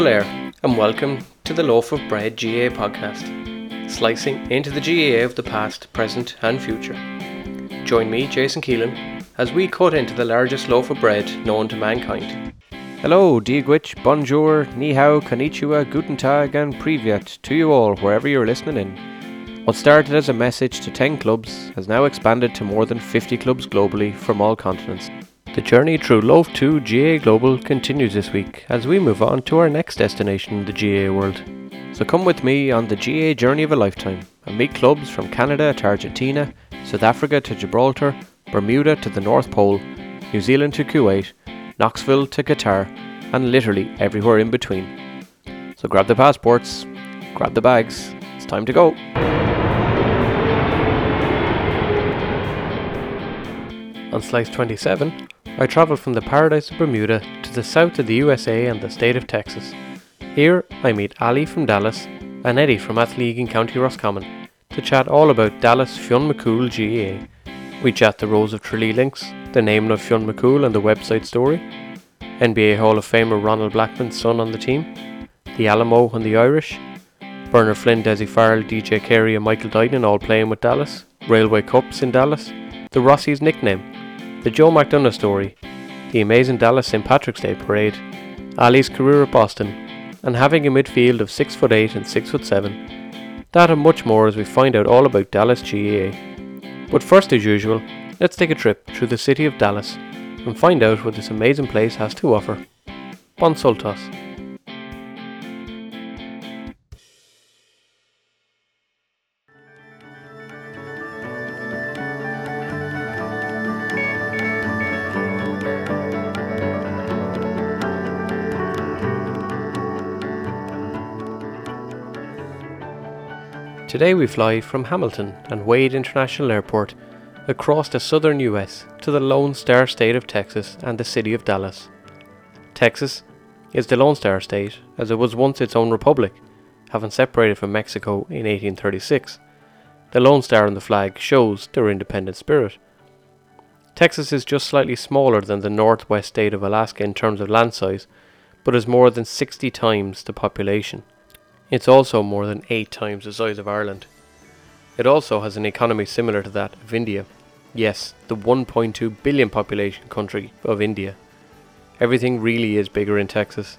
Golair, and welcome to the Loaf of Bread GAA podcast, slicing into the GAA of the past, present, and future. Join me, Jason Keelan, as we cut into the largest loaf of bread known to mankind. Hello, Diegwich, bonjour, ni hao, konnichiwa, guten tag, and privyet to you all, wherever you're listening in. What started as a message to 10 clubs has now expanded to more than 50 clubs globally from all continents. The journey through Loaf 2 GA Global continues this week as we move on to our next destination in the GA world. So come with me on the GA journey of a lifetime and meet clubs from Canada to Argentina, South Africa to Gibraltar, Bermuda to the North Pole, New Zealand to Kuwait, Knoxville to Qatar, and literally everywhere in between. So grab the passports, grab the bags, it's time to go. On Slice 27, I travelled from the paradise of Bermuda to the south of the USA and the state of Texas. Here I meet Ali from Dallas and Eddie from Athleague in County Roscommon to chat all about Dallas Fionn McCool GAA. We chat the Rose of Tralee links, the naming of Fionn McCool and the website story, NBA Hall of Famer Rolando Blackman's son on the team, the Alamo and the Irish, Bernard Flynn, Dessie Farrell, DJ Carey and Michael Duignan all playing with Dallas, Railway Cups in Dallas, the Rossies nickname, the Joe McDonough story, the amazing Dallas St. Patrick's Day parade, Ali's career at Boston, and having a midfield of 6 foot 8 and 6 foot 7. That and much more as we find out all about Dallas GAA. But first, as usual, let's take a trip through the city of Dallas and find out what this amazing place has to offer. Bon Soltas. Today we fly from Hamilton and Wade International Airport across the southern US to the Lone Star State of Texas and the city of Dallas. Texas is the Lone Star State as it was once its own republic, having separated from Mexico in 1836. The Lone Star on the flag shows their independent spirit. Texas is just slightly smaller than the northwest state of Alaska in terms of land size, but is more than 60 times the population. It's also more than 8 times the size of Ireland. It also has an economy similar to that of India. Yes, the 1.2 billion population country of India. Everything really is bigger in Texas.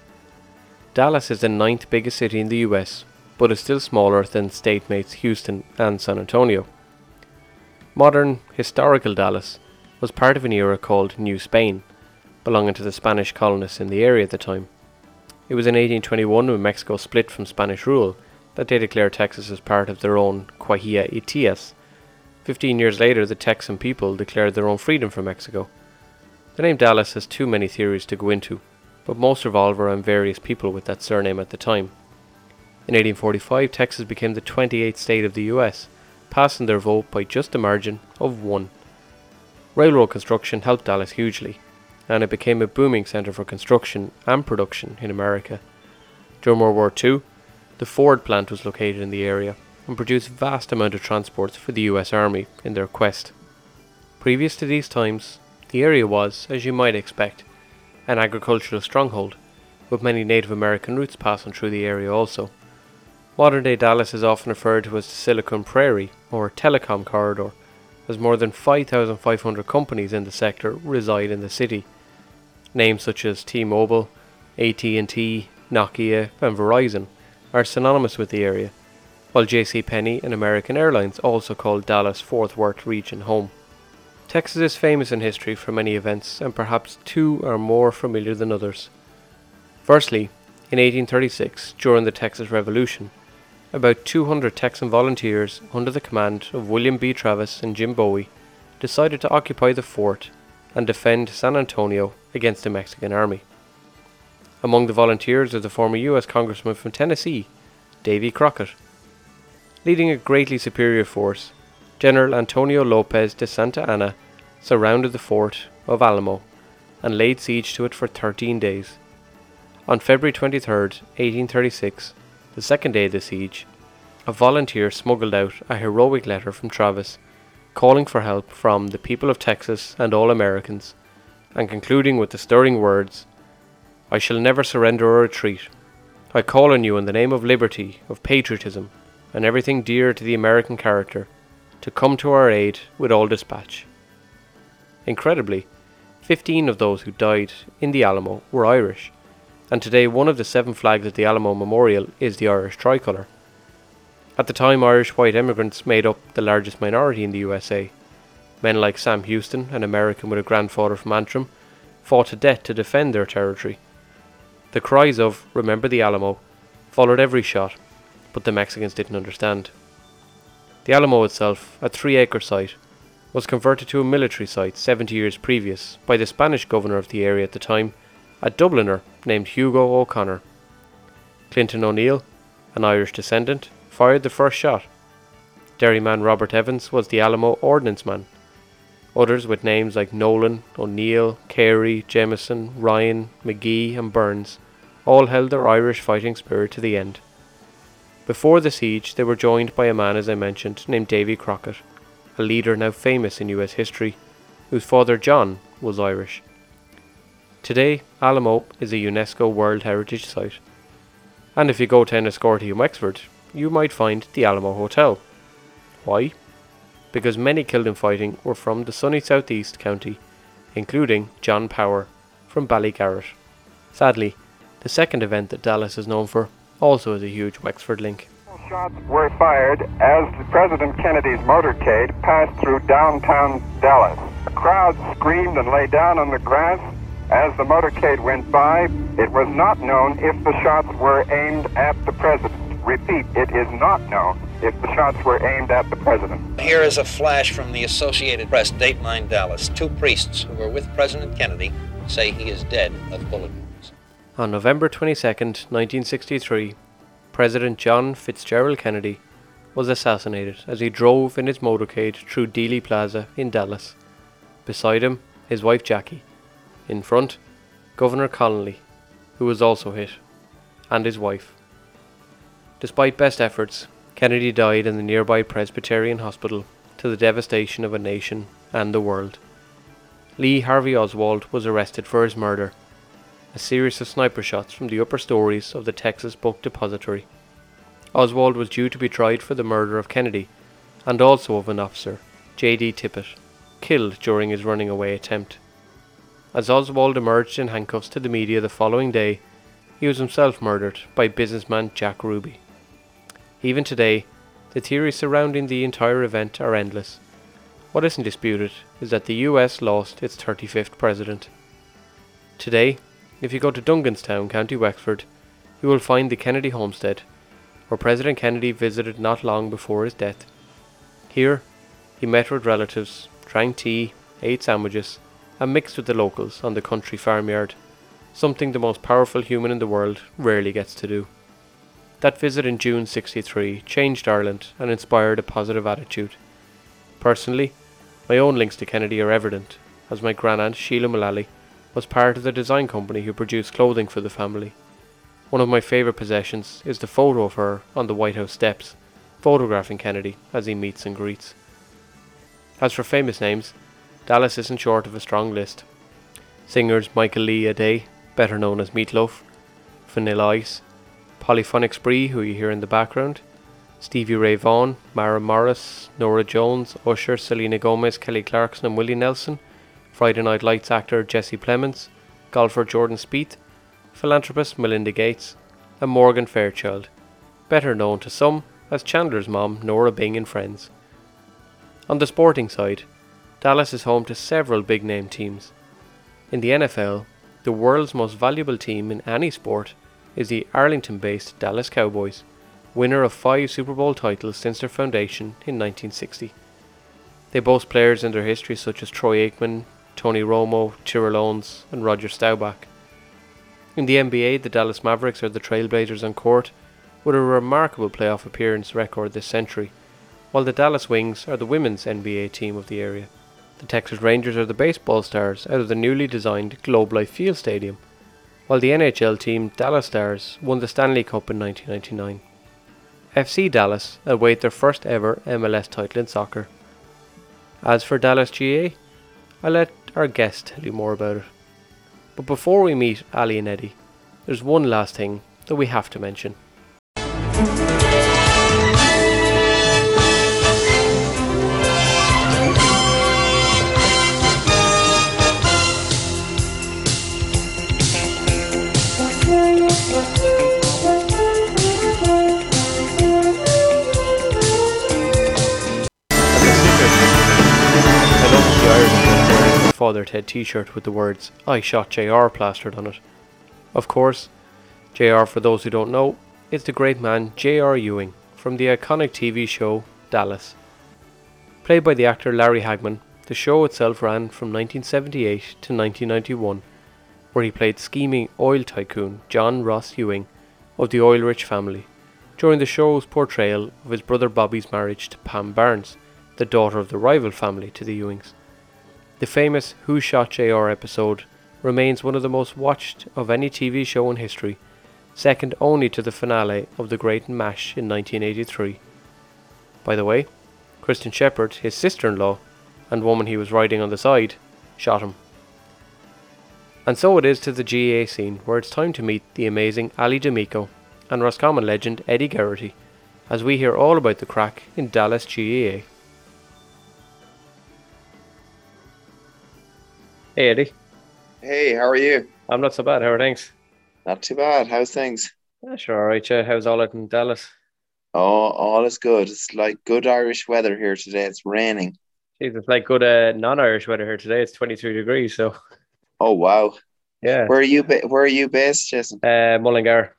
Dallas is the ninth biggest city in the US, but is still smaller than state mates Houston and San Antonio. Modern, historical Dallas was part of an era called New Spain, belonging to the Spanish colonists in the area at the time. It was in 1821 when Mexico split from Spanish rule that they declared Texas as part of their own Coahuila y Tejas. Fifteen years later, the Texan people declared their own freedom from Mexico. The name Dallas has too many theories to go into, but most revolve around various people with that surname at the time. In 1845, Texas became the 28th state of the US, passing their vote by just a margin of one. Railroad construction helped Dallas hugely, and it became a booming centre for construction and production in America. During World War II, the Ford plant was located in the area and produced vast amount of transports for the US Army in their quest. Previous to these times, the area was, as you might expect, an agricultural stronghold, with many Native American routes passing through the area also. Modern day Dallas is often referred to as the Silicon Prairie or Telecom Corridor, as more than 5,500 companies in the sector reside in the city. Names such as T-Mobile, AT&T, Nokia, and Verizon are synonymous with the area, while J.C. Penney and American Airlines also call Dallas Fort Worth region home. Texas is famous in history for many events, and perhaps two are more familiar than others. Firstly, in 1836, during the Texas Revolution, about 200 Texan volunteers under the command of William B. Travis and Jim Bowie decided to occupy the fort and defend San Antonio against the Mexican army. Among the volunteers was the former U.S. Congressman from Tennessee, Davy Crockett. Leading a greatly superior force, General Antonio Lopez de Santa Anna surrounded the fort of Alamo and laid siege to it for 13 days. On February 23, 1836, the second day of the siege, a volunteer smuggled out a heroic letter from Travis calling for help from the people of Texas and all Americans, and concluding with the stirring words, I shall never surrender or retreat. I call on you in the name of liberty, of patriotism, and everything dear to the American character, to come to our aid with all dispatch. Incredibly, 15 of those who died in the Alamo were Irish, and today one of the seven flags at the Alamo Memorial is the Irish tricolour. At the time, Irish white immigrants made up the largest minority in the USA. Men like Sam Houston, an American with a grandfather from Antrim, fought to death to defend their territory. The cries of Remember the Alamo followed every shot, but the Mexicans didn't understand. The Alamo itself, a three acre site, was converted to a military site 70 years previous by the Spanish governor of the area at the time, a Dubliner named Hugo O'Connor. Clinton O'Neill, an Irish descendant, fired the first shot. Dairyman Robert Evans was the Alamo ordnance man. Others with names like Nolan, O'Neill, Carey, Jamison, Ryan, McGee, and Burns all held their Irish fighting spirit to the end. Before the siege, they were joined by a man, as I mentioned, named Davy Crockett, a leader now famous in US history, whose father John was Irish. Today, Alamo is a UNESCO World Heritage Site. And if you go to Enniscorthy in Wexford, you might find the Alamo Hotel. Why? Because many killed in fighting were from the sunny southeast county, including John Power from Ballygarrett. Sadly, the second event that Dallas is known for also has a huge Wexford link. Shots were fired as President Kennedy's motorcade passed through downtown Dallas. A crowd screamed and lay down on the grass as the motorcade went by. It was not known if the shots were aimed at the president. Repeat, it is not known if the shots were aimed at the president. Here is a flash from the Associated Press, Dateline Dallas. Two priests who were with President Kennedy say he is dead of bullet wounds. On November 22, 1963, President John Fitzgerald Kennedy was assassinated as he drove in his motorcade through Dealey Plaza in Dallas. Beside him, his wife Jackie. In front, Governor Connolly, who was also hit, and his wife. Despite best efforts, Kennedy died in the nearby Presbyterian Hospital to the devastation of a nation and the world. Lee Harvey Oswald was arrested for his murder a series of sniper shots from the upper stories of the Texas Book Depository. Oswald was due to be tried for the murder of Kennedy and also of an officer, J.D. Tippit, killed during his running away attempt. As Oswald emerged in handcuffs to the media the following day, he was himself murdered by businessman Jack Ruby. Even today, the theories surrounding the entire event are endless. What isn't disputed is that the US lost its 35th president. Today, if you go to Dunganstown, County Wexford, you will find the Kennedy homestead, where President Kennedy visited not long before his death. Here, he met with relatives, drank tea, ate sandwiches, and mixed with the locals on the country farmyard, something the most powerful human in the world rarely gets to do. That visit in June 63 changed Ireland and inspired a positive attitude. Personally, my own links to Kennedy are evident, as my grandaunt Sheila Mullally was part of the design company who produced clothing for the family. One of my favourite possessions is the photo of her on the White House steps, photographing Kennedy as he meets and greets. As for famous names, Dallas isn't short of a strong list. Singers Michael Lee Aday, better known as Meatloaf, Vanilla Ice, Polyphonic Spree, who you hear in the background, Stevie Ray Vaughan, Maren Morris, Norah Jones, Usher, Selena Gomez, Kelly Clarkson, and Willie Nelson – Friday Night Lights actor Jesse Plemons, golfer Jordan Spieth, philanthropist Melinda Gates, and Morgan Fairchild, better known to some as Chandler's mom Nora Bing and friends. On the sporting side, Dallas is home to several big name teams. In the NFL, the world's most valuable team in any sport is the Arlington based Dallas Cowboys, winner of five Super Bowl titles since their foundation in 1960. They boast players in their history such as Troy Aikman, Tony Romo, Terrell Owens, and Roger Staubach. In the NBA, the Dallas Mavericks are the trailblazers on court, with a remarkable playoff appearance record this century, while the Dallas Wings are the women's NBA team of the area. The Texas Rangers are the baseball stars out of the newly designed Globe Life Field Stadium, while the NHL team Dallas Stars won the Stanley Cup in 1999. FC Dallas await their first ever MLS title in soccer. As for Dallas GA, I'll let our guest tell you more about it. But before we meet Ali and Eddie, there's one last thing that we have to mention. Father Ted t-shirt with the words I shot JR plastered on it. Of course, JR for those who don't know, is the great man J.R. Ewing from the iconic TV show Dallas. Played by the actor Larry Hagman, the show itself ran from 1978 to 1991, where he played scheming oil tycoon John Ross Ewing of the oil rich family during the show's portrayal of his brother Bobby's marriage to Pam Barnes, the daughter of the rival family to the Ewings. The famous Who Shot JR episode remains one of the most watched of any TV show in history, second only to the finale of The Great MASH in 1983. By the way, Kristin Shepard, his sister in law, and woman he was riding on the side, shot him. And so it is to the GAA scene where it's time to meet the amazing Ali D'Amico and Roscommon legend Eddie Geraghty as we hear all about the crack in Dallas GAA. Hey Eddie, Hey, how are you? I'm not so bad. How are things? Not too bad. How's things? Yeah, sure, alright. Yeah. How's all out in Dallas? Oh, all is good. It's like good Irish weather here today. It's raining. Jeez, it's like good uh, non-Irish weather here today. It's 23 degrees, so Oh wow. yeah. Where are you? Ba- where are you based, Jason? Uh, Mullingar.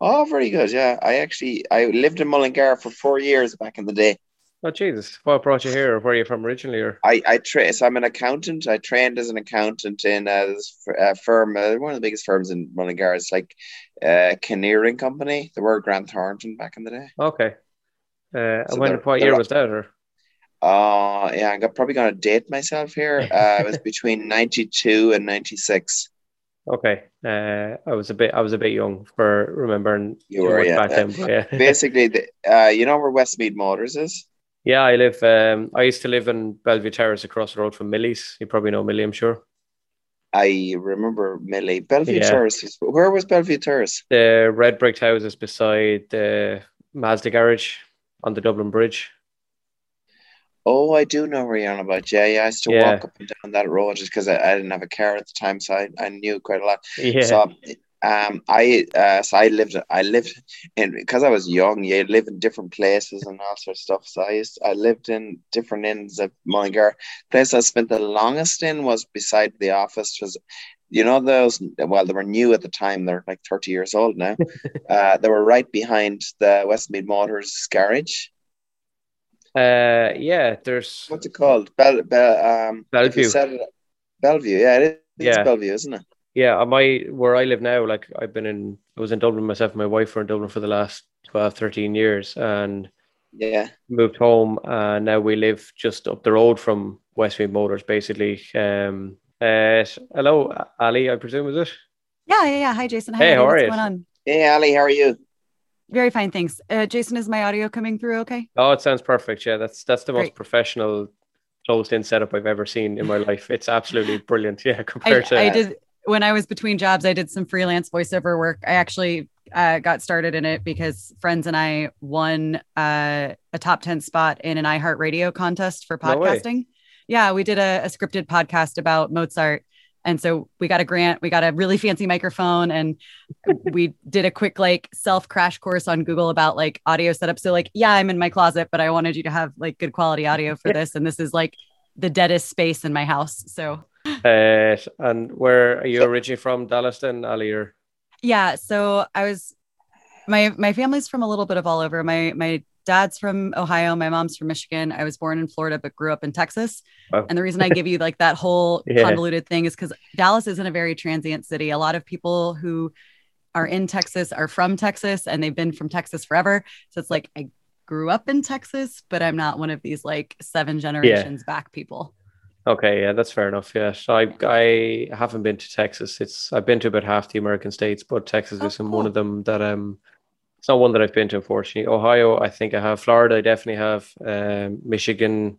Oh, very good. Yeah, I actually I lived in Mullingar for four years back in the day. Oh Jesus, what brought you here? Or where are you from originally? Or I I tra- so I'm an accountant. I trained as an accountant in a, this f- a firm, uh, one of the biggest firms in Mullingar. It's like uh, Kinnearing Company. They were Grant Thornton back in the day. okay. Uh, So when what year was that? Or Uh yeah, I'm probably gonna date myself here. Uh, it was between '92 and '96. okay, uh, I was a bit I was a bit young for remembering You were, yeah, back then. Yeah, basically the, uh you know where Westmeath Motors is yeah. I live. Um, I used to live in Bellevue Terrace across the road from Millie's. You probably know Millie, I'm sure. i remember millie bellevue Yeah. terrace where was bellevue terrace The red brick houses beside the Mazda garage on the Dublin Bridge. oh i do know where you're on about yeah yeah i used to Yeah. walk up and down that road just because I, I didn't have a car at the time so i, I knew quite a lot Yeah. so um i uh so i lived i lived in because i was young you live in different places and all sorts of stuff so i used i lived in different ends of mullingar place i spent the longest in was beside the office was you know those well they were new at the time they're like 30 years old now uh they were right behind the westmeath motors garage Uh, yeah. There's what's it called Bell, Bell um Bellevue. bellevue yeah it is Yeah. bellevue isn't it Yeah, my where I live now, like I've been in, I was in Dublin myself and my wife were in Dublin for the last 12, 13 years and yeah moved home. And now we live just up the road from Westmeath Motors, basically. Um, uh, hello, Ali, I presume, is it? Yeah, yeah, yeah. Hi, Jason. Hi, Hey, Eddie. how are What's you? going on? hey ali how are you Very fine, thanks. Uh, Jason, is my audio coming through okay? Oh, it sounds perfect. Yeah, that's that's the most Great. professional closed-in setup I've ever seen in my life. It's absolutely brilliant. Yeah, I, compared to I did when I was between jobs. I did some freelance voiceover work. I actually uh, got started in it because friends and I won uh, a top ten spot in an iHeartRadio contest for No podcasting. yeah, we did a, a scripted podcast about Mozart. And so we got a grant, we got a really fancy microphone, and we did a quick like self crash course on Google about like audio setup. So, like, yeah, I'm in my closet, but I wanted you to have like good quality audio for this. And this is like the deadest space in my house. So, Uh, and where are you originally from, Dallas? Then, Ali, or? Yeah so i was my my family's from a little bit of all over. My my dad's from ohio my mom's from michigan. I was born in florida but grew up in texas. Wow. and the reason i give you like that whole Yeah. convoluted thing is because dallas isn't a very transient city. A lot of people who are in texas are from texas and they've been from texas forever. So it's like i grew up in texas but i'm not one of these like seven generations back people Okay, yeah, that's fair enough. Yeah, so I I haven't been to Texas. It's I've been to about half the American states, but Texas Oh, isn't cool. one of them that um it's not one that I've been to, unfortunately. Ohio, I think I have. Florida, I definitely have. Um, Michigan,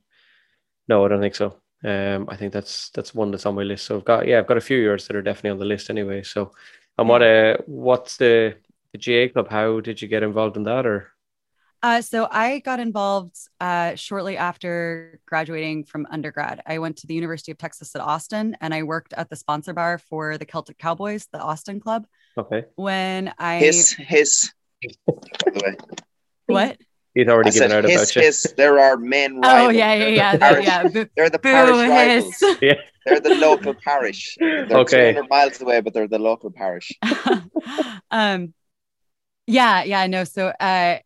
no, I don't think so. Um, I think that's that's one that's on my list. So I've got yeah, I've got a few years that are definitely on the list anyway. So, and what uh, what's the the GA club. How did you get involved in that? Or Uh, so I got involved uh, shortly after graduating from undergrad. I went to the University of Texas at Austin, and I worked at the sponsor bar for the Celtic Cowboys, the Austin club. okay, When I Hiss, hiss. By the way. what? he'd I already said given out hiss, about you. hiss. There are men. Oh rivals. yeah, yeah, They're yeah, the the- parish- yeah. Boo, They're the boo parish rivals. hiss. They're the local parish. They're Okay. 200 miles away, but they're the local parish. um yeah yeah no so uh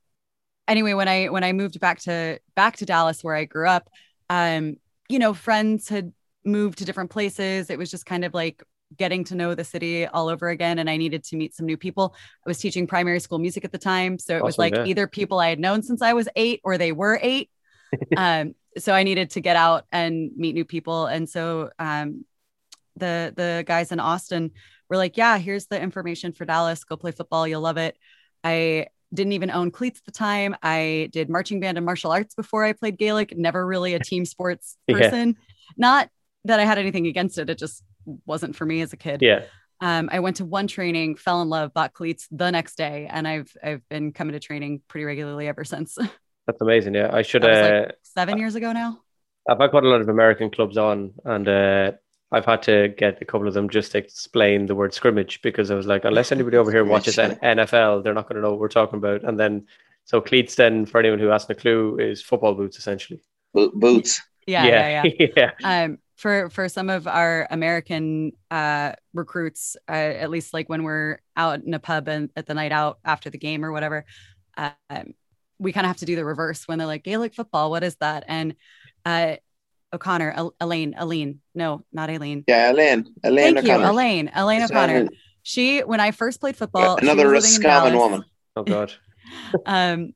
anyway when i when i moved back to back to dallas where i grew up um you know friends had moved to different places it was just kind of like getting to know the city all over again and i needed to meet some new people i was teaching primary school music at the time so it was like yeah. either people i had known since i was eight or they were eight um so i needed to get out and meet new people and so um the the guys in austin were like, yeah, here's the information for Dallas. Go play football. You'll love it. I didn't even own cleats at the time. I did marching band and martial arts before I played Gaelic, never really a team sports Yeah. person. Not that I had anything against it. It just wasn't for me as a kid. Yeah, Um, I went to one training, fell in love, bought cleats the next day, and I've I've been coming to training pretty regularly ever since. that's amazing. Yeah, I should. Uh, like seven years ago now. I've had quite a lot of American clubs on, and uh, I've had to get a couple of them just to explain the word scrimmage because I was like, unless anybody over here watches Scrimmage. NFL, they're not going to know what we're talking about. And then, so cleats, then for anyone who hasn't a clue, is football boots essentially. Bo- Boots. Yeah, yeah, yeah. yeah. um for for some of our american uh recruits uh, at least like when we're out in a pub and at the night out after the game or whatever um, we kind of have to do the reverse when they're like gaelic football what is that and uh o'connor El- elaine elaine no not elaine Yeah, Elaine. Elaine thank you elaine elaine Is that o'connor it? she when i first played football she Another was Roscommon woman. Oh God. um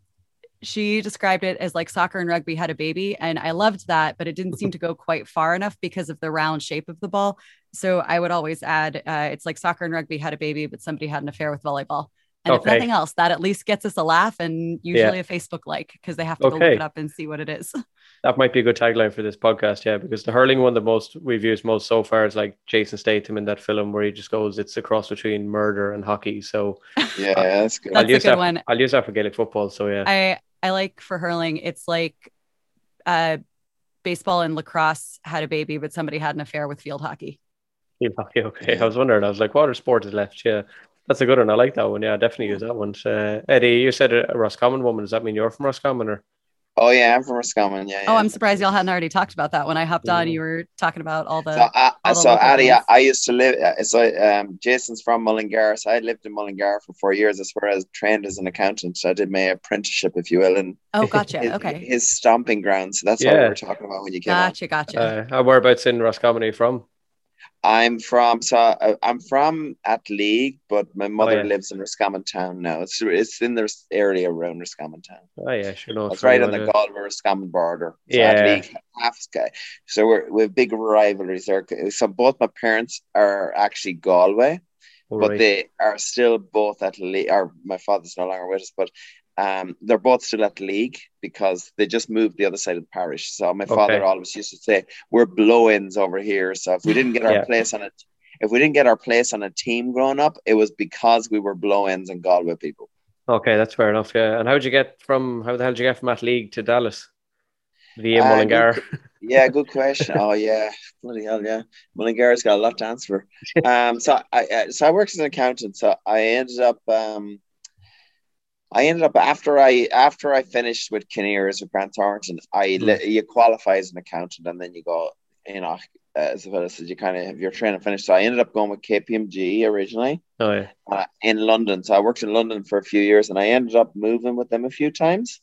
she described it as like soccer and rugby had a baby and i loved that but it didn't seem to go quite far enough because of the round shape of the ball so i would always add uh, it's like soccer and rugby had a baby but somebody had an affair with volleyball and if nothing else that at least gets us a laugh and usually a facebook like because they have to go Okay. look it up and see what it is That might be a good tagline for this podcast, yeah, because the hurling one, the most we've used most so far is like Jason Statham in that film where he just goes, it's a cross between murder and hockey. So Yeah, that's good. That's a good that. one. I'll use that for Gaelic football. So yeah, i i like for hurling it's like uh baseball and lacrosse had a baby but somebody had an affair with field hockey Field hockey, okay. I was wondering. I was like, what other sport is left? Yeah, that's a good one. I like that one. Yeah, definitely use that one. Uh, Eddie, you said a, a Roscommon woman. Does that mean you're from Roscommon or? Oh, yeah, I'm from Roscommon. Yeah, Oh, yeah. I'm surprised y'all hadn't already talked about that. When I hopped on, Mm. you were talking about all the. So, I, all the so local Addy, I. I used to live. uh, So, um, Jason's from Mullingar. So, I lived in Mullingar for four years. That's where I was trained as an accountant. So I did my apprenticeship, if you will, and oh, gotcha. his, Okay. his stomping ground. So that's what we Yeah. were talking about when you came on. Gotcha. Gotcha. Uh, how- whereabouts in Roscommon are you from? I'm from so I'm from Athleague, but my oh, mother yeah. lives in Roscommon Town now. It's it's in the area around Roscommon Town. Oh yeah, sure. No, It's right on the Galway Roscommon border. So Yeah. Athleague, half sky. So we're we have big rivalries there. So both my parents are actually Galway, but they are still both at league. Or my father's no longer with us, but um, they're both still at the league because they just moved the other side of the parish. So my father Okay. always used to say, "We're blow-ins over here." So if we didn't get our Yeah. place on it, if we didn't get our place on a team growing up, it was because we were blow-ins and Galway people. Okay, that's fair enough. Yeah. And how'd you get from how the hell did you get from that league to Dallas? Via Uh, Mullingar. Yeah, good question. oh yeah, bloody hell, yeah. Mullingar's got a lot to answer for. Um, so I uh, so I worked as an accountant. So I ended up um, I ended up after I after I finished with Kinnears with Grant Thornton, I Hmm. you qualify as an accountant and then you go, you know, uh, as well as you kind of have your training finished. So I ended up going with KPMG originally Oh yeah. uh, in London. So I worked in London for a few years, and I ended up moving with them a few times.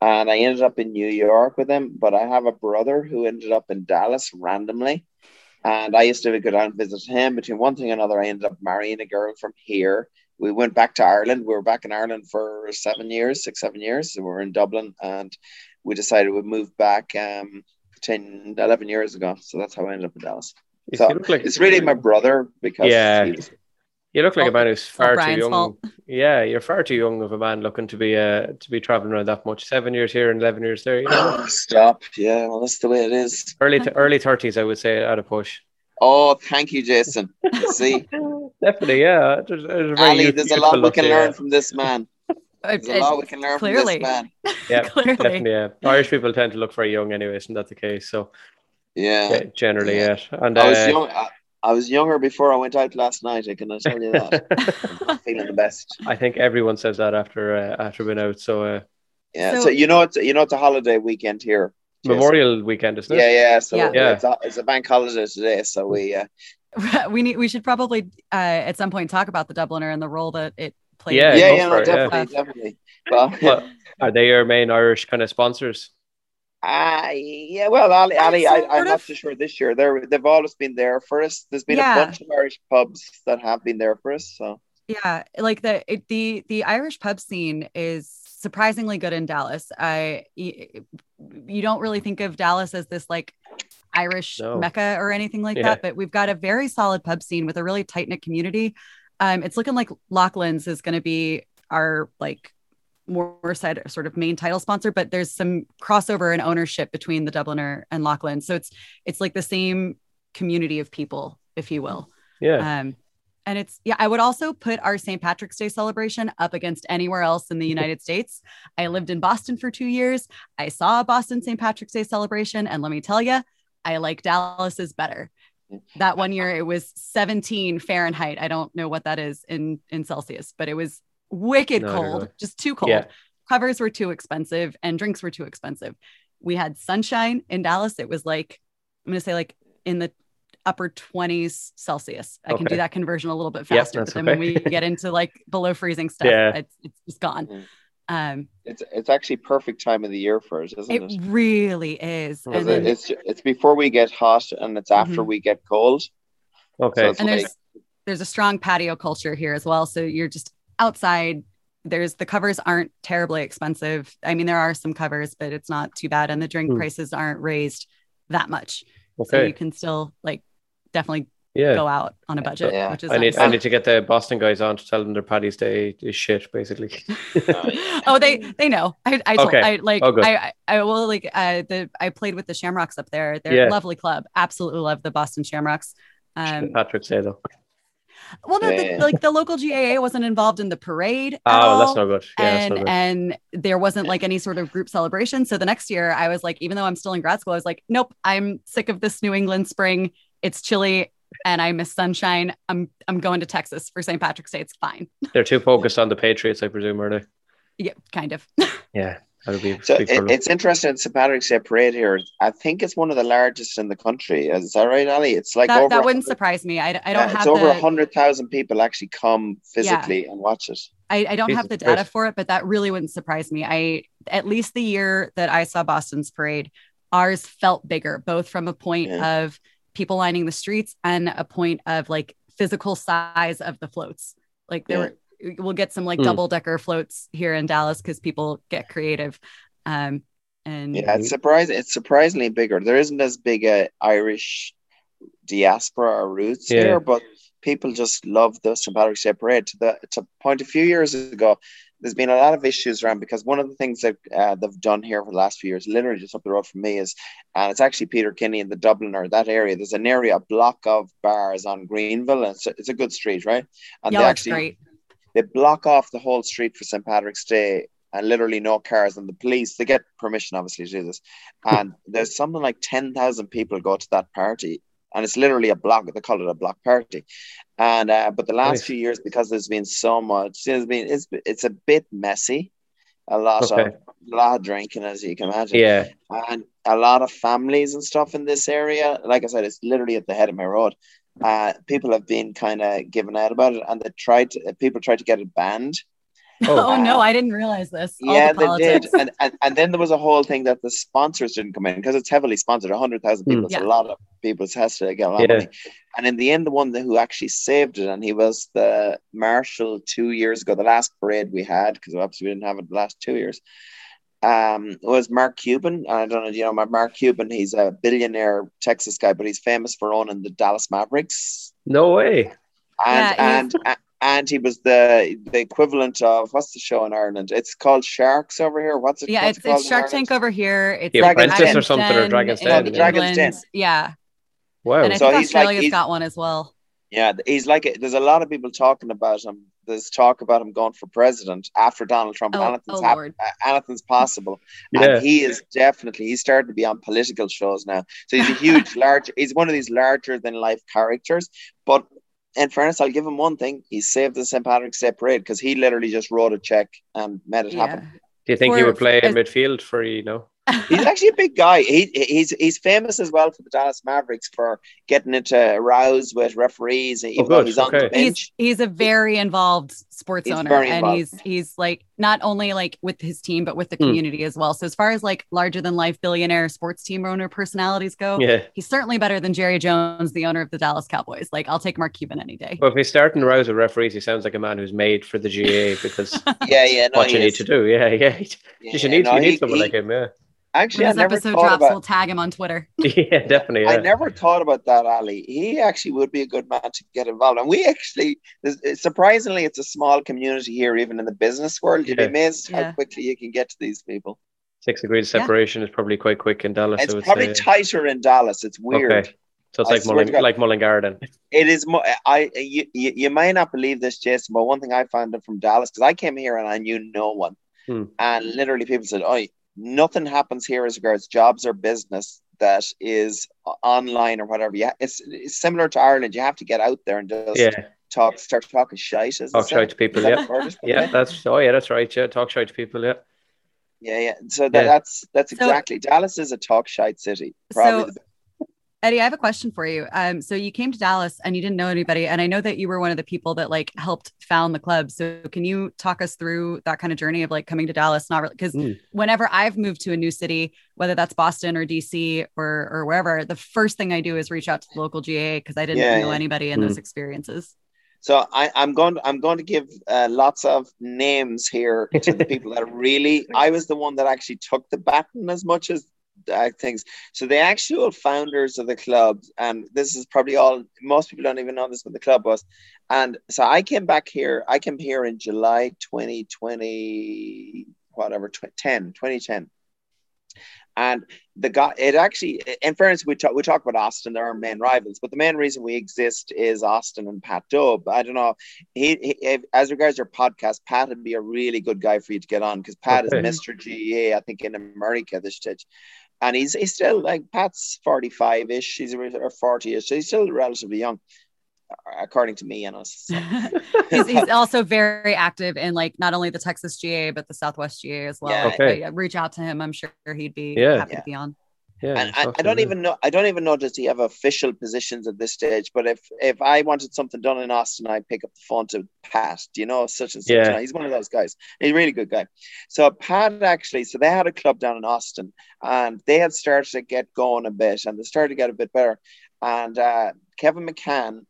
And I ended up in New York with them, but I have a brother who ended up in Dallas randomly. And I used to go down and visit him. Between one thing and another, I ended up marrying a girl from here. We went back to Ireland. We were back in Ireland for seven years, six, seven years. So we were in Dublin, and we decided we'd move back um, 10, 11 years ago. So that's how I ended up in Dallas. You So like It's really my brother because Yeah. you look like a man who's far too young. fault. Yeah, you're far too young of a man looking to be uh to be traveling around that much. Seven years here and eleven years there. You know, Oh, stop. Yeah, well, that's the way it is. early to early thirties, I would say, at a push. Oh, thank you, Jason. See, Definitely, yeah. There's, there's a very Ali, there's a lot we can yeah. learn from this man. There's a lot we can learn clearly. from this man. Yeah, clearly. definitely. Yeah. Irish people tend to look very young, anyway. Isn't that the case? So Yeah. yeah, generally, Yeah. yeah. And I was uh, young. I, I was younger before I went out last night. I can tell you that. I'm feeling the best. I think everyone says that after uh, after being out. So uh, Yeah. So, So- you know it's you know it's a holiday weekend here. Jason. Memorial Weekend, isn't it? Yeah, yeah. So Yeah. Yeah. It's, a, it's a bank holiday today. So we uh, we need we should probably uh, at some point talk about the Dubliner and the role that it played. Yeah, yeah, yeah, no, it, yeah. definitely, definitely. Well, are they your main Irish kind of sponsors? uh, yeah, well, Ali, Ali I, i'm not of. too sure this year. They're they've always been there for us. There's been Yeah. a bunch of Irish pubs that have been there for us. So yeah like the it, the the irish pub scene is surprisingly good in dallas i y- you don't really think of dallas as this like irish No. mecca or anything like Yeah. that but we've got a very solid pub scene with a really tight knit community um it's looking like lachlan's is going to be our like more side sort of main title sponsor but there's some crossover and ownership between the dubliner and lachlan so it's it's like the same community of people if you will Yeah. um, and it's yeah, I would also put our St. Patrick's Day celebration up against anywhere else in the United States. I lived in Boston for two years. I saw a Boston St. Patrick's Day celebration, and let me tell you, I like Dallas's better. That one year it was 17 Fahrenheit. I don't know what that is in in Celsius, but it was wicked No, I don't cold, just too cold. Yeah. Covers were too expensive and drinks were too expensive. We had sunshine in Dallas. It was like I'm gonna say like in the upper 20s Celsius. I can do that conversion a little bit faster, that's but then when we get into like below freezing stuff, Yeah. it's, it's just gone. Mm. Um, it's it's actually perfect time of the year for us, isn't it? it really is. Because Because And then, it- it's it's before we get hot and it's after Mhm. we get cold. Okay. So and like- there's there's a strong patio culture here as well. So you're just outside. There's the covers aren't terribly expensive. I mean, there are some covers, but it's not too bad. And the drink Hmm. prices aren't raised that much. So you can still like definitely yeah. go out on a budget, Yeah. which is I need nice. I need to get the Boston guys on to tell them their Paddy's Day is shit, basically. oh, they they know. I I, told, Okay. I like Oh. I I I will like uh the I played with the Shamrocks up there. They're Yeah. a lovely club. Absolutely love the Boston Shamrocks. Um, Patrick's Day though. well, no, the, like the local GAA wasn't involved in the parade. at Oh, all, that's no good. Yeah, and no good. and there wasn't like any sort of group celebration. So the next year, I was like, even though I'm still in grad school, I was like, nope, I'm sick of this New England spring. It's chilly and I miss sunshine. I'm I'm going to Texas for St. Patrick's Day. It's fine. They're too focused on the Patriots, I presume, are they? Yeah, kind of. Yeah, that'll be So it, it's interesting. St. Patrick's Day parade here. I think it's one of the largest in the country. Is that right, Ali? It's like that over. that wouldn't surprise me. I, I don't have it's over the a hundred thousand people actually come physically and watch it. I, I don't have the data Christ. for it, but that really wouldn't surprise me. I at least the year that I saw Boston's parade, ours felt bigger, both from a point Yeah. of people lining the streets and a point of like physical size of the floats. Like there Yeah. were we'll get some like Hmm. double decker floats here in Dallas because people get creative. Um and Yeah, it's surprising. It's surprisingly bigger. There isn't as big a Irish diaspora or roots Yeah. here, but people just love the St. Patrick's Day parade. To the to point a few years ago, there's been a lot of issues around because one of the things that uh, they've done here for the last few years, literally just up the road from me, is and it's actually Peter Kinney in the Dubliner that area. There's an area, a block of bars on Greenville, and it's a, it's a good street, right? And yeah, they actually great. they block off the whole street for St. Patrick's Day and literally no cars and the police they get permission obviously to do this and there's something like 10,000 people go to that party and it's literally a block they call it a block party and uh, but the last Nice. few years because there's been so much there's been it's, it's a bit messy a lot Okay. of a lot of drinking as you can imagine Yeah, and a lot of families and stuff in this area. Like I said, it's literally at the head of my road. Uh, people have been kind of given out about it, and they tried. To, people tried to get it banned. Oh, Oh. no, I didn't realize this. All yeah, the they did, and, and and then there was a whole thing that the sponsors didn't come in because it's heavily sponsored. hundred thousand Hmm. people, it's Yeah. a lot of people. It has to get a lot Yeah. of money. And in the end, the one who actually saved it, and he was the marshal two years ago, the last parade we had, because obviously we didn't have it the last two years. Um, was Mark Cuban. I don't know, you know Mark Cuban? He's a billionaire Texas guy, but he's famous for owning the Dallas Mavericks no way. and Yeah, and a- and he was the the equivalent of what's the show in Ireland? It's called Sharks over here. What's it? yeah, what's it's, it called it's Shark Ireland? Tank over here. It's The like Apprentice Dragon's or something, or Den Dragon's in Den, Oh, the Dragon's Den. Yeah. Wow. And I So think he's like- he's- got one as well. Yeah, he's like there's a lot of people talking about him. There's talk about him going for president after Donald Trump. Oh, anything's, oh hap- anything's possible. Yeah. And he is definitely he's starting to be on political shows now. So he's a huge, large. He's one of these larger than life characters. But in fairness, I'll give him one thing: he saved the St. Patrick's Day parade because he literally just wrote a check and made it happen. Do you think he would play in midfield for you know? He's actually a big guy. He he's he's famous as well for the Dallas Mavericks for getting into rows with referees, oh, even though Oh, good. he's on the bench. He's he's a very involved sports He's owner, and involved. he's he's like not only like with his team, but with the Hmm. community as well. So as far as like larger than life billionaire sports team owner personalities go, Yeah. he's certainly better than Jerry Jones, the owner of the Dallas Cowboys. Like I'll take Mark Cuban any day. Well, if he's starting to rouse with referees, he sounds like a man who's made for the GA because yeah, yeah, no, what he you need to do. Yeah, yeah. Yeah, you should need, no, you need he- someone he- like him. Yeah. Actually, When I this never episode drops, about. we'll tag him on Twitter. yeah, definitely. Yeah. I never thought about that, Ali. He actually would be a good man to get involved. And we actually, surprisingly, it's a small community here, even in the business world. You'd Yeah. be amazed Yeah. how quickly you can get to these people. Six degrees Yeah. separation is probably quite quick in Dallas. It's probably say. tighter in Dallas. It's weird. Okay. So it's I like swear Mulling, God. like Mullingar then. It is more. I you, you you may not believe this, Jason, but one thing I found out from Dallas because I came here and I knew no one, Hmm. and literally people said, "Oh, nothing happens here as regards jobs or business that is online or whatever." Yeah, it's, it's similar to Ireland. You have to get out there and just Yeah. talk, start talking shite. As Talk it to people. Yeah. a word or something? Yeah, that's oh yeah, that's right. Yeah, talk shy to people. Yeah. yeah, yeah. So that, Yeah. that's that's So- exactly Dallas is a talk shite city. Probably So- the Eddie, I have a question for you. Um, so you came to Dallas and you didn't know anybody, and I know that you were one of the people that like helped found the club. So can you talk us through that kind of journey of like coming to Dallas? Not really, because Mm. whenever I've moved to a new city, whether that's Boston or DC or or wherever, the first thing I do is reach out to the local GA because I didn't Yeah, know yeah. anybody in Mm. those experiences. So I, I'm going. I'm going to give uh, lots of names here to the people that really. I was the one that actually took the baton as much as uh, things. So the actual founders of the club, and this is probably all. Most people don't even know this, but the club was. And so I came back here. I came here in July 2020, whatever, tw- 10, 2010. And the guy, it actually, in fairness, we talk, we talk about Austin, they're our main rivals, but the main reason we exist is Austin and Pat Dub. I don't know. He, he if, as regards your podcast, Pat would be a really good guy for you to get on because Pat Okay. is Mr. GA, I think, in America this stage. And he's, he's still like Pat's 45 ish, he's or 40 ish, so he's still relatively young, uh, according to me and us. So. he's, he's also very active in like not only the Texas GA but the Southwest GA as well. Yeah. I- Okay. I- reach out to him. I'm sure he'd be Yeah. happy Yeah. to be on. Yeah. and I, I don't even know I don't even know does he have official positions at this stage. But if if I wanted something done in Austin, I'd pick up the phone to Pat. Do you know such and such? Yeah. He's one of those guys. He's a really good guy. So Pat actually, so they had a club down in Austin, and they had started to get going a bit, and they started to get a bit better. And uh, Kevin McCann,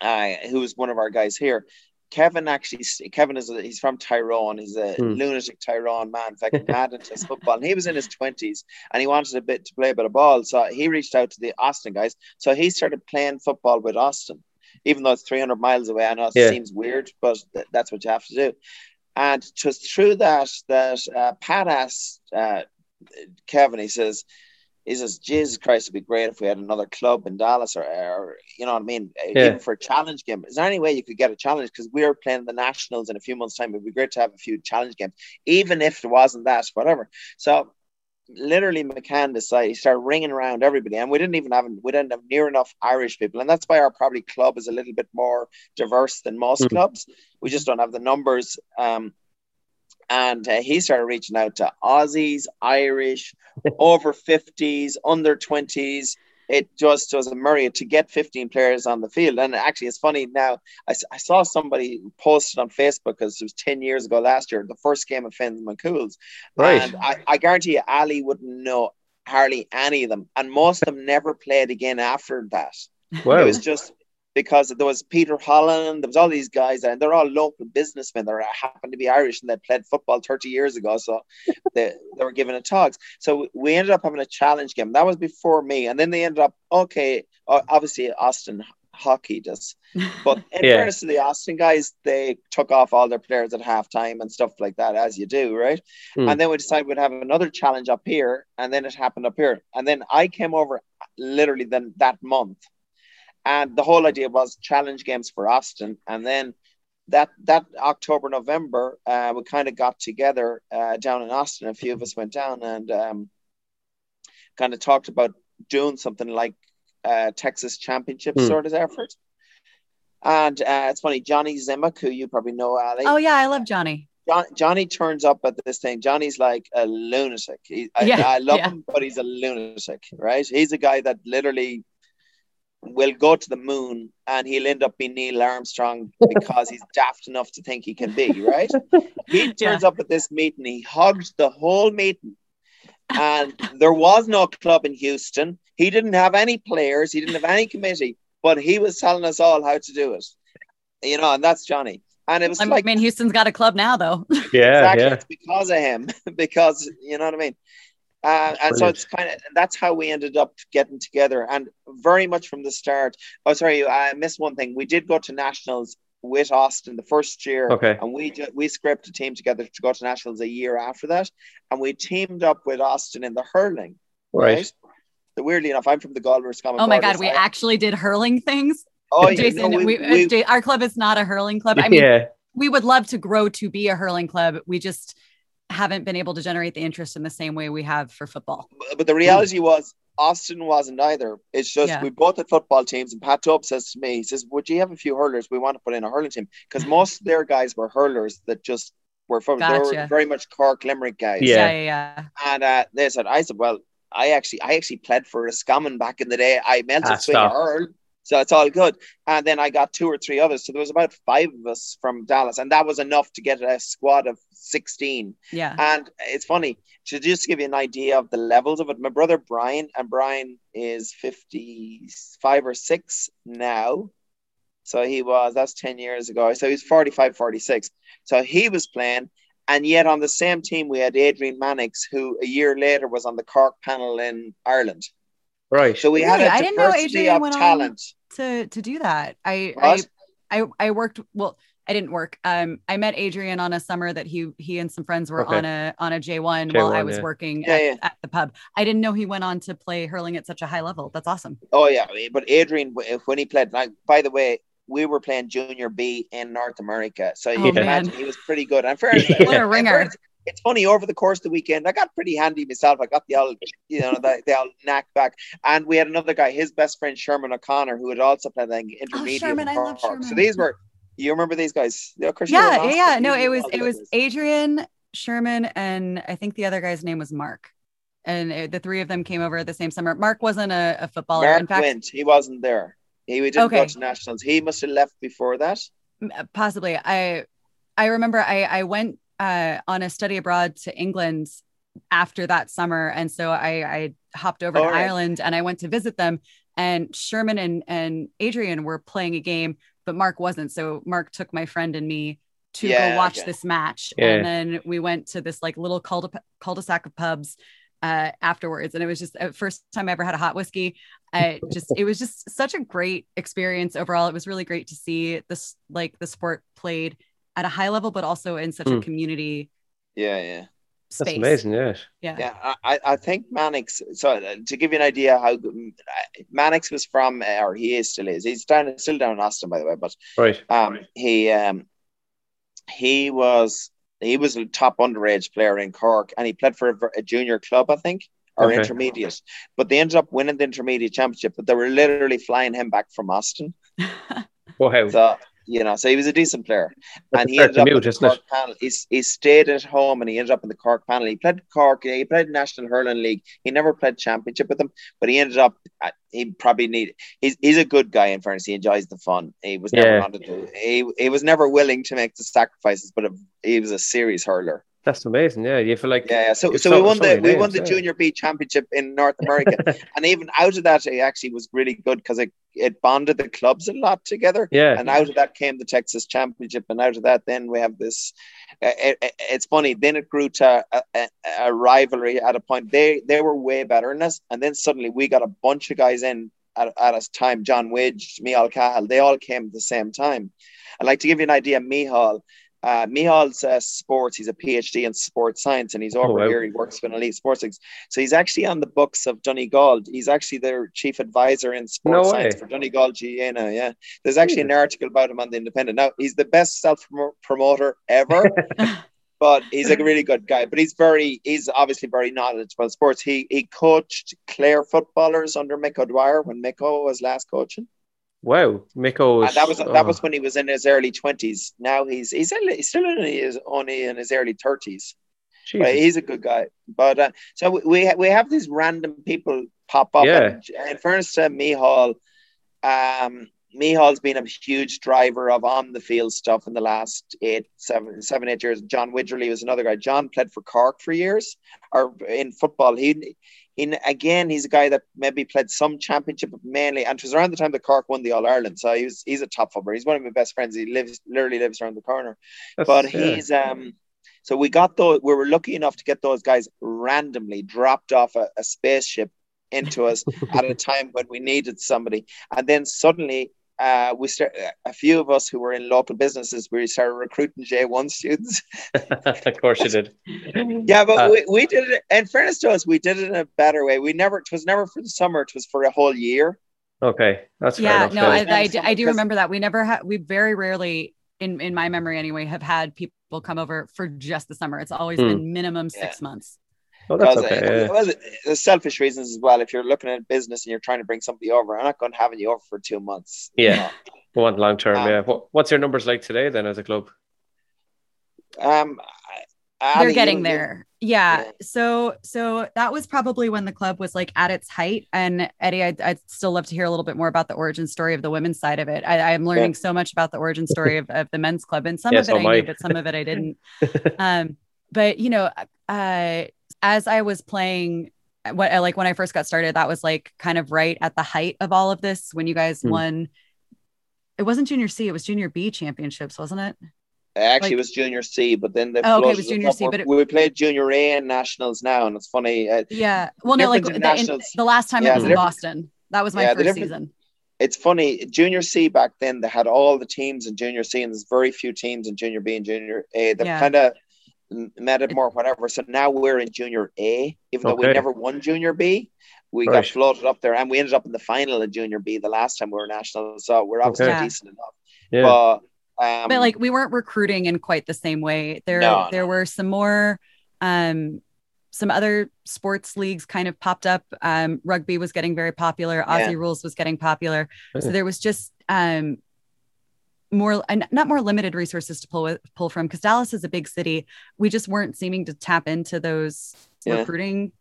uh, who was one of our guys here. Kevin actually, Kevin is a, he's from Tyrone. He's a Hmm. lunatic Tyrone man. In fact, mad into his football. And he was in his twenties, and he wanted a bit to play a bit of ball. So he reached out to the Austin guys. So he started playing football with Austin, even though it's 300 miles away. I know it Yeah. seems weird, but th- that's what you have to do. And just through that, that uh, Pat asked uh, Kevin, he says, says, Jesus Christ, it'd be great if we had another club in Dallas or, or you know what I mean, Yeah. even for a challenge game. Is there any way you could get a challenge? Because we're playing the Nationals in a few months' time. It'd be great to have a few challenge games, even if there wasn't that, whatever. So literally McCann decided he started ringing around everybody, and we didn't even have we didn't have near enough Irish people, and that's why our probably club is a little bit more diverse than most Mm. clubs. We just don't have the numbers. Um, and uh, he started reaching out to Aussies, Irish, over 50s, under 20s. It just was a myriad to get 15 players on the field. And actually, it's funny now. I, I saw somebody posted on Facebook because it was 10 years ago last year, the first game of Fionn McCool's. Right. And I, I guarantee you, Ali wouldn't know hardly any of them. And most of them never played again after that. Wow. It was just because there was Peter Holland, there was all these guys, and they're all local businessmen that happened to be Irish and they played football 30 years ago. So they, they were giving it talks. So we ended up having a challenge game. That was before me. And then they ended up, okay, obviously Austin hockey does. But in Yeah. fairness to the Austin guys, they took off all their players at halftime and stuff like that, as you do, right? Hmm. And then we decided we'd have another challenge up here, and then it happened up here. And then I came over literally then that month. And the whole idea was challenge games for Austin, and then that that October November uh, we kind of got together uh, down in Austin. A few of us went down and um, kind of talked about doing something like uh, Texas Championship Hmm. sort of effort. And uh, it's funny, Johnny Zimak, who you probably know, Ali. Oh yeah, I love Johnny. John, Johnny turns up at this thing. Johnny's like a lunatic. He, I, Yeah, I love yeah. him, but he's a lunatic, right? He's a guy that literally will go to the moon and he'll end up being Neil Armstrong because he's daft enough to think he can be, right? He turns up at this meeting, he hugged the whole meeting. And there was no club in Houston. He didn't have any players, he didn't have any committee, but he was telling us all how to do it. You know, and that's Johnny. And it was I like mean, Houston's got a club now, though. Yeah, exactly. yeah. It's because of him, because you know what I mean. Uh, and so it's kind of that's how we ended up getting together, and very much from the start. Oh, sorry, I missed one thing. We did go to nationals with Austin the first year, Okay. and we we scraped a team together to go to nationals a year after that, and we teamed up with Austin in the hurling. Right. So weirdly enough, I'm from the Galway Common Oh my God, we so I- actually did hurling things. oh, yeah, Jason, no, we, we, we- our club is not a hurling club. I mean, yeah. we would love to grow to be a hurling club. We just haven't been able to generate the interest in the same way we have for football. but the reality was Austin wasn't either. It's just Yeah. we both had football teams, and Pat Tubb says to me, he says, "Would you have a few hurlers? We want to put in a hurling team because most of their guys were hurlers that just were from they were very much Cork Limerick guys." Yeah. yeah, yeah. and uh, they said, "I said, well, I actually, I actually played for Roscommon back in the day. I melted Ah, swing a hurl." So it's all good. And then I got two or three others. So there was about five of us from Dallas. And that was enough to get a squad of 16. Yeah. And it's funny to just give you an idea of the levels of it. My brother Brian, and Brian is 55 or 6 now. So he was, that's 10 years ago. So he's 45, 46. So he was playing. And yet on the same team, we had Adrian Mannix, who a year later was on the Cork panel in Ireland. Right. So we had Really? a I didn't know Adrian of went on- talent. to to do that. I What? I, I I worked well. I didn't work. Um, I met Adrian on a summer that he he and some friends were Okay. on a on a J one while I J1, was yeah. working Yeah, at, yeah. at the pub. I didn't know he went on to play hurling at such a high level. That's awesome. Oh yeah, but Adrian, w- when he played, like by the way, we were playing Junior B in North America, so you Oh, can imagine he was pretty good. And fair, Yeah. What a in ringer. It's funny over the course of the weekend, I got pretty handy myself. I got the old, you know, the, the old knack back, and we had another guy, his best friend Sherman O'Connor, who had also played like, intermediate. Oh, Sherman, I love Cork. So these were, you remember these guys? You know, Yeah, yeah, yeah. No, it was it was guys. Adrian Sherman and I think the other guy's name was Mark. And uh, the three of them came over the same summer. Mark wasn't a, a footballer. Mark In fact, went. He wasn't there. He didn't go to nationals. He must have left before that. Possibly i i remember i i went uh on a study abroad to england after that summer and so i i hopped over Oh, to right. ireland and i went to visit them and sherman and and adrian were playing a game but mark wasn't so mark took my friend and me to Yeah, go watch okay. this match Yeah. and then we went to this like little cul- cul-de-sac of pubs uh, afterwards and it was just the first time i ever had a hot whiskey I just it was just such a great experience overall. It was really great to see this like the sport played at a high level, but also in such a Mm. community Yeah, yeah. space. That's amazing. Yeah. Yeah. Yeah, I, I think Mannix. So uh, to give you an idea how good uh, Mannix was from, uh, or he is still is. He's down still down in Austin, by the way. But Right. um, he um, he was he was a top underage player in Cork, and he played for a, a junior club, I think, or Okay. intermediate. But they ended up winning the intermediate championship. But they were literally flying him back from Austin. Wow. So you know, so he was a decent player, That's and he ended up in the? Cork panel. He, he stayed at home, and he ended up in the Cork panel. He played Cork. He played National Hurling League. He never played championship with them, but he ended up. At, he probably need. He's he's a good guy. In fairness, he enjoys the fun. He was never Yeah. on to. He he was never willing to make the sacrifices, but he was a serious hurler. That's amazing. Yeah. You feel like Yeah, yeah. So, so we won the many we won the yeah. Junior B Championship in North America, and even out of that, it actually was really good because it it bonded the clubs a lot together. yeah. And out of that came the Texas Championship, and out of that, then we have this. uh, It, it- it's funny. Then it grew to a, a, a rivalry at a point. They they were way better than us, and then suddenly we got a bunch of guys in at, at a time. John Widge, Mihal Cahill, they all came at the same time. I'd like to give you an idea, Mihal, uh, Mihal's uh, sports. He's a PhD in sports science, and he's over Oh, wow. here. He works for elite sports league. So he's actually on the books of Donegal. He's actually their chief advisor in sports No science way. for Donegal GA now. Yeah, there's actually an article about him on the Independent. Now he's the best self promoter ever. But he's a really good guy. But he's very, he's obviously very knowledgeable about sports. He he coached Clare footballers under Mick O'Dwyer when Mick was last coaching. Wow, Miko. And that was oh, that was when he was in his early twenties. Now he's he's, in- he's still in his only in his early thirties. But he's a good guy. But uh, so we we, have these random people pop up. Yeah. And in fairness to Mihal, um, Mihal's been a huge driver of on the field stuff in the last eight, seven, seven, eight years. John Widgerley was another guy. John played for Cork for years, or in football. He, in again, he's a guy that maybe played some championship, mainly, and it was around the time that Cork won the All Ireland. So he was, he's a top footballer. He's one of my best friends. He lives, literally lives around the corner That's- but yeah. he's um so we got those we were lucky enough to get those guys randomly dropped off a, a spaceship into us at a time when we needed somebody and then suddenly uh, we start a few of us who were in local businesses we started recruiting J1 students of course you did. yeah but Uh, we, we did it in fairness to us we did it in a better way we never it was never for the summer it was for a whole year Okay, that's fair yeah, enough. no, yeah. I, I, do- I do remember that. We never had, we very rarely, in, in my memory anyway, have had people come over for just the summer. It's always Hmm. been minimum six months. Oh, that's okay. uh, yeah. well, there's selfish reasons as well. If you're looking at business and you're trying to bring somebody over, I'm not going to have you over for two months. you Yeah. know. We want long term. Um, yeah. What, what's your numbers like today then as a club? Um, I- They're getting you- there. Yeah. Yeah. So, so that was probably when the club was like at its height. And Eddie, I'd, I'd still love to hear a little bit more about the origin story of the women's side of it. I, I'm learning so much about the origin story of, of the men's club, and some Yeah, of it so I I. knew, but some of it I didn't. um, but you know, uh, as I was playing, what like when I first got started, that was like kind of right at the height of all of this when you guys Hmm. won. It wasn't junior C, it was junior B championships, wasn't it? Actually, like- it was junior C, but then the Oh, okay, it was junior. C, but it- we played junior A and nationals now, and it's funny. Uh, Yeah. Well, no, like the, in in- the last time Yeah, it was in Boston. That was my Yeah, first season. it's funny. Junior C back then, they had all the teams in junior C, and there's very few teams in junior B and junior A. They Yeah. kind of met it more, whatever. So now we're in junior A, even though we never won junior B. We Right. got floated up there, and we ended up in the final of junior B the last time we were national. So we're obviously Okay. Decent enough. Yeah. But um, but like we weren't recruiting in quite the same way. There No, there no. were some more um some other sports leagues kind of popped up. Um rugby was getting very popular, Aussie Yeah. rules was getting popular. So there was just um more and not more limited resources to pull with, pull from because Dallas is a big city. We just weren't seeming to tap into those Yeah. recruiting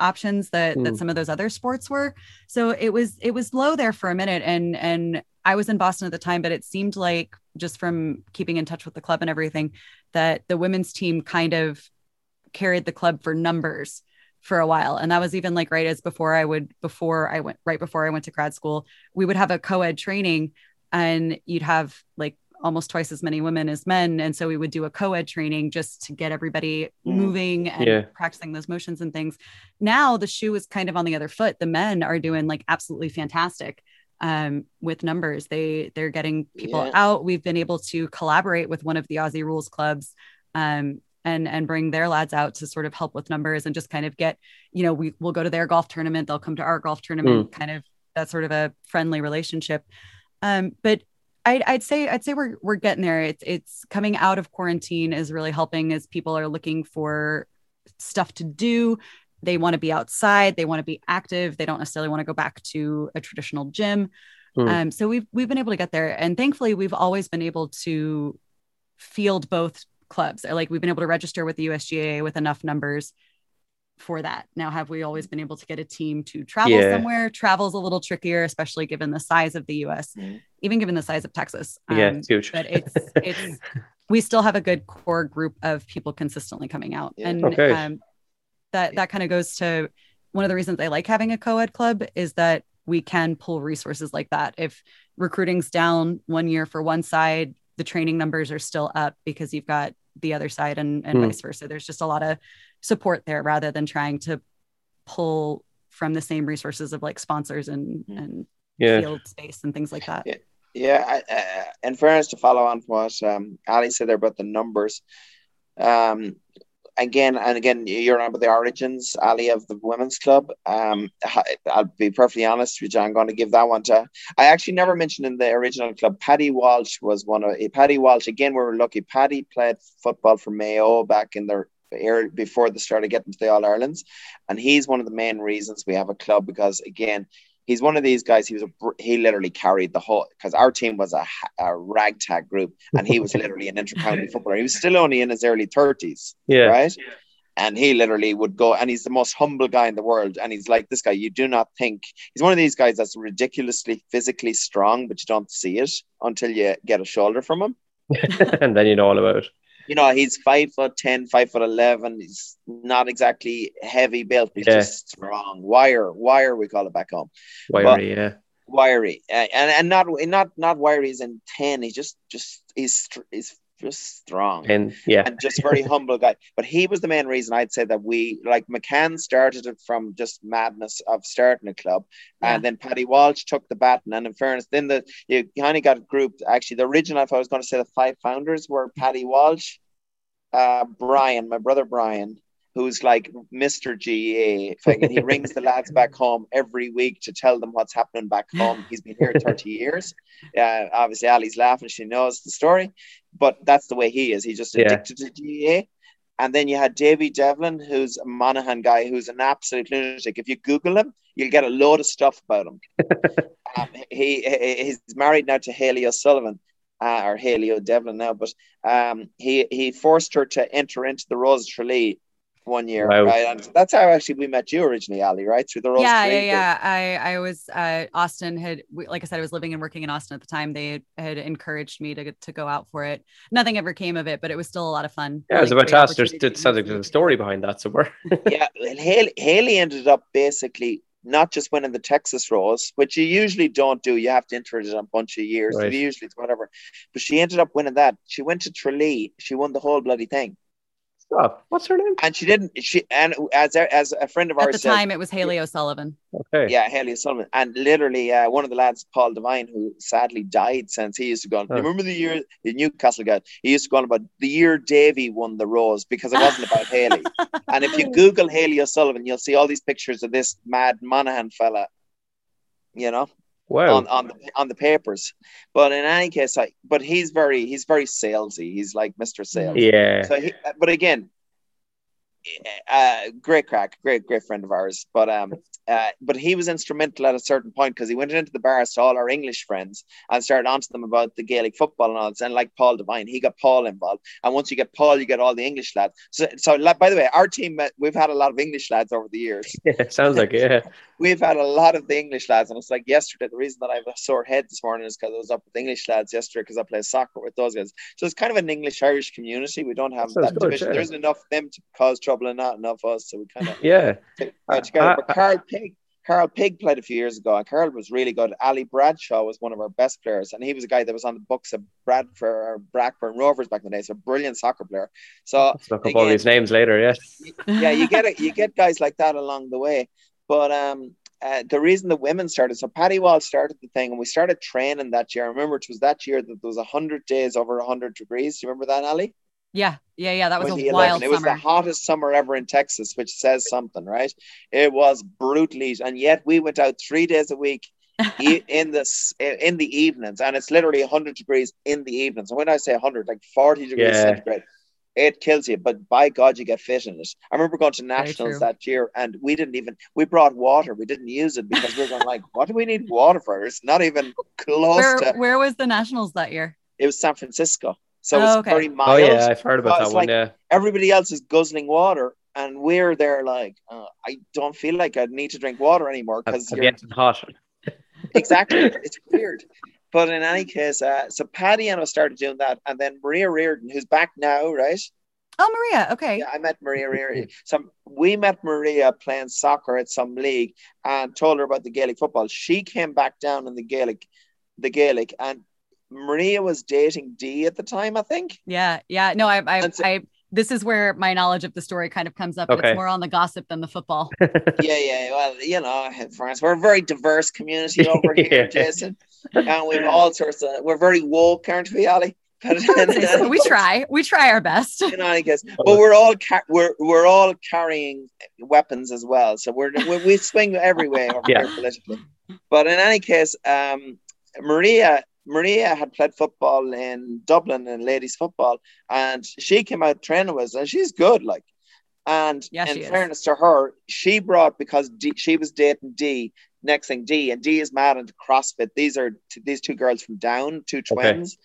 options that that Hmm. some of those other sports were. So it was it was low there for a minute and and I was in Boston at the time, but it seemed like just from keeping in touch with the club and everything that the women's team kind of carried the club for numbers for a while. And that was even like right as before I would before I went right before I went to grad school, we would have a co-ed training and you'd have like almost twice as many women as men. And so we would do a co-ed training just to get everybody Mm. moving and Yeah. practicing those motions and things. Now the shoe is kind of on the other foot. The men are doing like absolutely fantastic um, with numbers. They they're getting people Yeah. out. We've been able to collaborate with one of the Aussie rules clubs um, and and bring their lads out to sort of help with numbers and just kind of get, you know, we will go to their golf tournament. They'll come to our golf tournament, kind of that sort of a friendly relationship. Um, but I'd, I'd say I'd say we're we're getting there. It's it's coming out of quarantine is really helping as people are looking for stuff to do. They want to be outside. They want to be active. They don't necessarily want to go back to a traditional gym. Hmm. Um, so we've we've been able to get there, and thankfully we've always been able to field both clubs. Like we've been able to register with the USGA with enough numbers for that. Now, have we always been able to get a team to travel Yeah. somewhere? Travel's a little trickier, especially given the size of the US, Mhm. even given the size of Texas. yeah, Um, it's huge. but it's it's we still have a good core group of people consistently coming out Yeah. and Okay. um, that that kind of goes to one of the reasons i like having a co-ed club is that we can pull resources like that if recruiting's down one year for one side the training numbers are still up because you've got the other side and, and Hmm. vice versa there's just a lot of support there rather than trying to pull from the same resources of like sponsors and Hmm. and yeah. field space and things like that Yeah. Yeah, I, uh, in fairness to follow on from what um, Ali said there about the numbers, um, again and again, you're on about the origins, Ali, of the women's club. Um, I'll be perfectly honest with you, I'm going to give that one to. I actually never mentioned in the original club. Paddy Walsh was one of Paddy Walsh. Again, we were lucky. Paddy played football for Mayo back in their era before they started getting to the All Irelands, and he's one of the main reasons we have a club because again he's one of these guys. He was a he literally carried the whole because our team was a, a ragtag group, and he was literally an intercounty footballer. He was still only in his early thirties, Yeah. right? And he literally would go, and he's the most humble guy in the world. And he's like this guy. You do not think he's one of these guys that's ridiculously physically strong, but you don't see it until you get a shoulder from him. and then you know all about it. You know, he's five foot 10, five foot 11. He's not exactly heavy built. He's Yeah. just strong. Wire, wire, we call it back home Wiry, yeah. wiry and and not not not wiry as in 10 he's just just he's he's just strong And yeah. and just very humble guy but he was the main reason i'd say that we like mccann started it from just madness of starting a club Yeah. and then paddy walsh took the baton and in fairness then the you kind of got grouped actually the original if i was going to say the five founders were paddy walsh uh brian my brother brian who's like Mr. GA. He rings the lads back home every week to tell them what's happening back home. He's been here 30 years. Uh, obviously, Ali's laughing. She knows the story, but that's the way he is. He's just Yeah. addicted to GA. And then you had Davy Devlin, who's a Monaghan guy who's an absolute lunatic. If you Google him, you'll get a load of stuff about him. um, he, he he's married now to Haley O'Sullivan. Uh, or Haley O'Devlin now, but um, he he forced her to enter into the Rose Tralee one year, Wow. right? And that's how actually we met you originally, Ali, right? Through the Rose yeah, yeah, yeah. I, I was, uh, Austin had, we- like I said, I was living and working in Austin at the time. They had, had encouraged me to, to go out for it. Nothing ever came of it, but it was still a lot of fun. Yeah, I was Really about to great ask. There's opportunity it to sounds like there's a story behind that somewhere. yeah, well, Haley, Haley ended up basically not just winning the Texas Rose, which you usually don't do. You have to enter it in a bunch of years. Right. Usually it's whatever. But she ended up winning that. She went to Tralee. She won the whole bloody thing. Stop. What's her name? And she didn't, she, and as a, as a friend of ours At the said, time, it was Haley O'Sullivan. Okay. yeah, Haley O'Sullivan. And literally, uh, one of the lads, Paul Devine, who sadly died since he used to go on. Oh. Remember the year, the Newcastle guy? He used to go on about the year Davy won the Rose because it wasn't about Haley. And if you Google Haley O'Sullivan, you'll see all these pictures of this mad Monaghan fella, you know, Wow. on, on the on the papers. But in any case, I, but he's very he's very salesy. He's like Mr. Sales. yeah. So, he, but again, uh, great crack, great great friend of ours. But um, uh, but he was instrumental at a certain point because he went into the bars to all our English friends and started on to them about the Gaelic football and all this. And like Paul Devine, he got Paul involved. And once you get Paul, you get all the English lads. So, so by the way, our team uh, we've had a lot of English lads over the years. yeah. Sounds like it, yeah. We've had a lot of the English lads, and it's like yesterday. The reason that I have a sore head this morning is because I was up with English lads yesterday because I play soccer with those guys. So it's kind of an English Irish community. We don't have Sounds that good, division. yeah. There isn't enough of them to cause trouble and not enough of us. So we kind of Yeah. Uh, together. But Carl Pig, Carl Pig played a few years ago, and Carl was really good. Ali Bradshaw was one of our best players, and he was a guy that was on the books of Bradford or Blackburn Rovers back in the day. So brilliant soccer player. So look up all these names later, yeah. yeah, you get it. You get guys like that along the way. But um, uh, the reason the women started, so Paddy Wall started the thing, and we started training that year. I remember it was that year that there was hundred days over hundred degrees. Do you remember that, Ali? Yeah, yeah, yeah. That was a wild It was the hottest summer ever in Texas, which says something, right? It was brutally, and yet we went out three days a week e- in the s- in the evenings, and it's literally 100 degrees in the evenings. And when I say 100, like 40 degrees Yeah. centigrade, it kills you. But by God, you get fit in it. I remember going to nationals that year, and we didn't even we brought water. We didn't use it because we were going like, what do we need water for? It's not even close Where, to. where was the Nationals that year? It was San Francisco, so it Oh, was okay. very Oh mild yeah, I've heard about Oh, that it's one, like- yeah. everybody else is guzzling water and we're there like uh, i don't feel like i need to drink water anymore because have you're getting hot? exactly it's weird but in any case uh, so paddy and i started doing that and then maria reardon who's back now right Oh, Maria. Okay. yeah i met maria reardon so we met maria playing soccer at some league and told her about the gaelic football she came back down in the gaelic the gaelic and maria was dating dee at the time i think Yeah, yeah. No, I, I, so- I this is where my knowledge of the story kind of comes up. Okay. It's more on the gossip than the football. yeah, yeah. Well, you know, in France, we're a very diverse community over here, Yeah. Jason. And we've all sorts of, we're very woke, aren't we, Ali? But, we try. We try our best. You know, I guess, but we're all ca- we're we're all carrying weapons as well, so we're we, we swing every way over Yeah. here politically. But in any case, um, Maria Maria had played football in Dublin in ladies football, and she came out training with us, and she's good, like. And Yeah, in she is. fairness to her, she brought because D, she was dating D. Next thing, D and D is mad into CrossFit. These are t- these two girls from Down, two twins,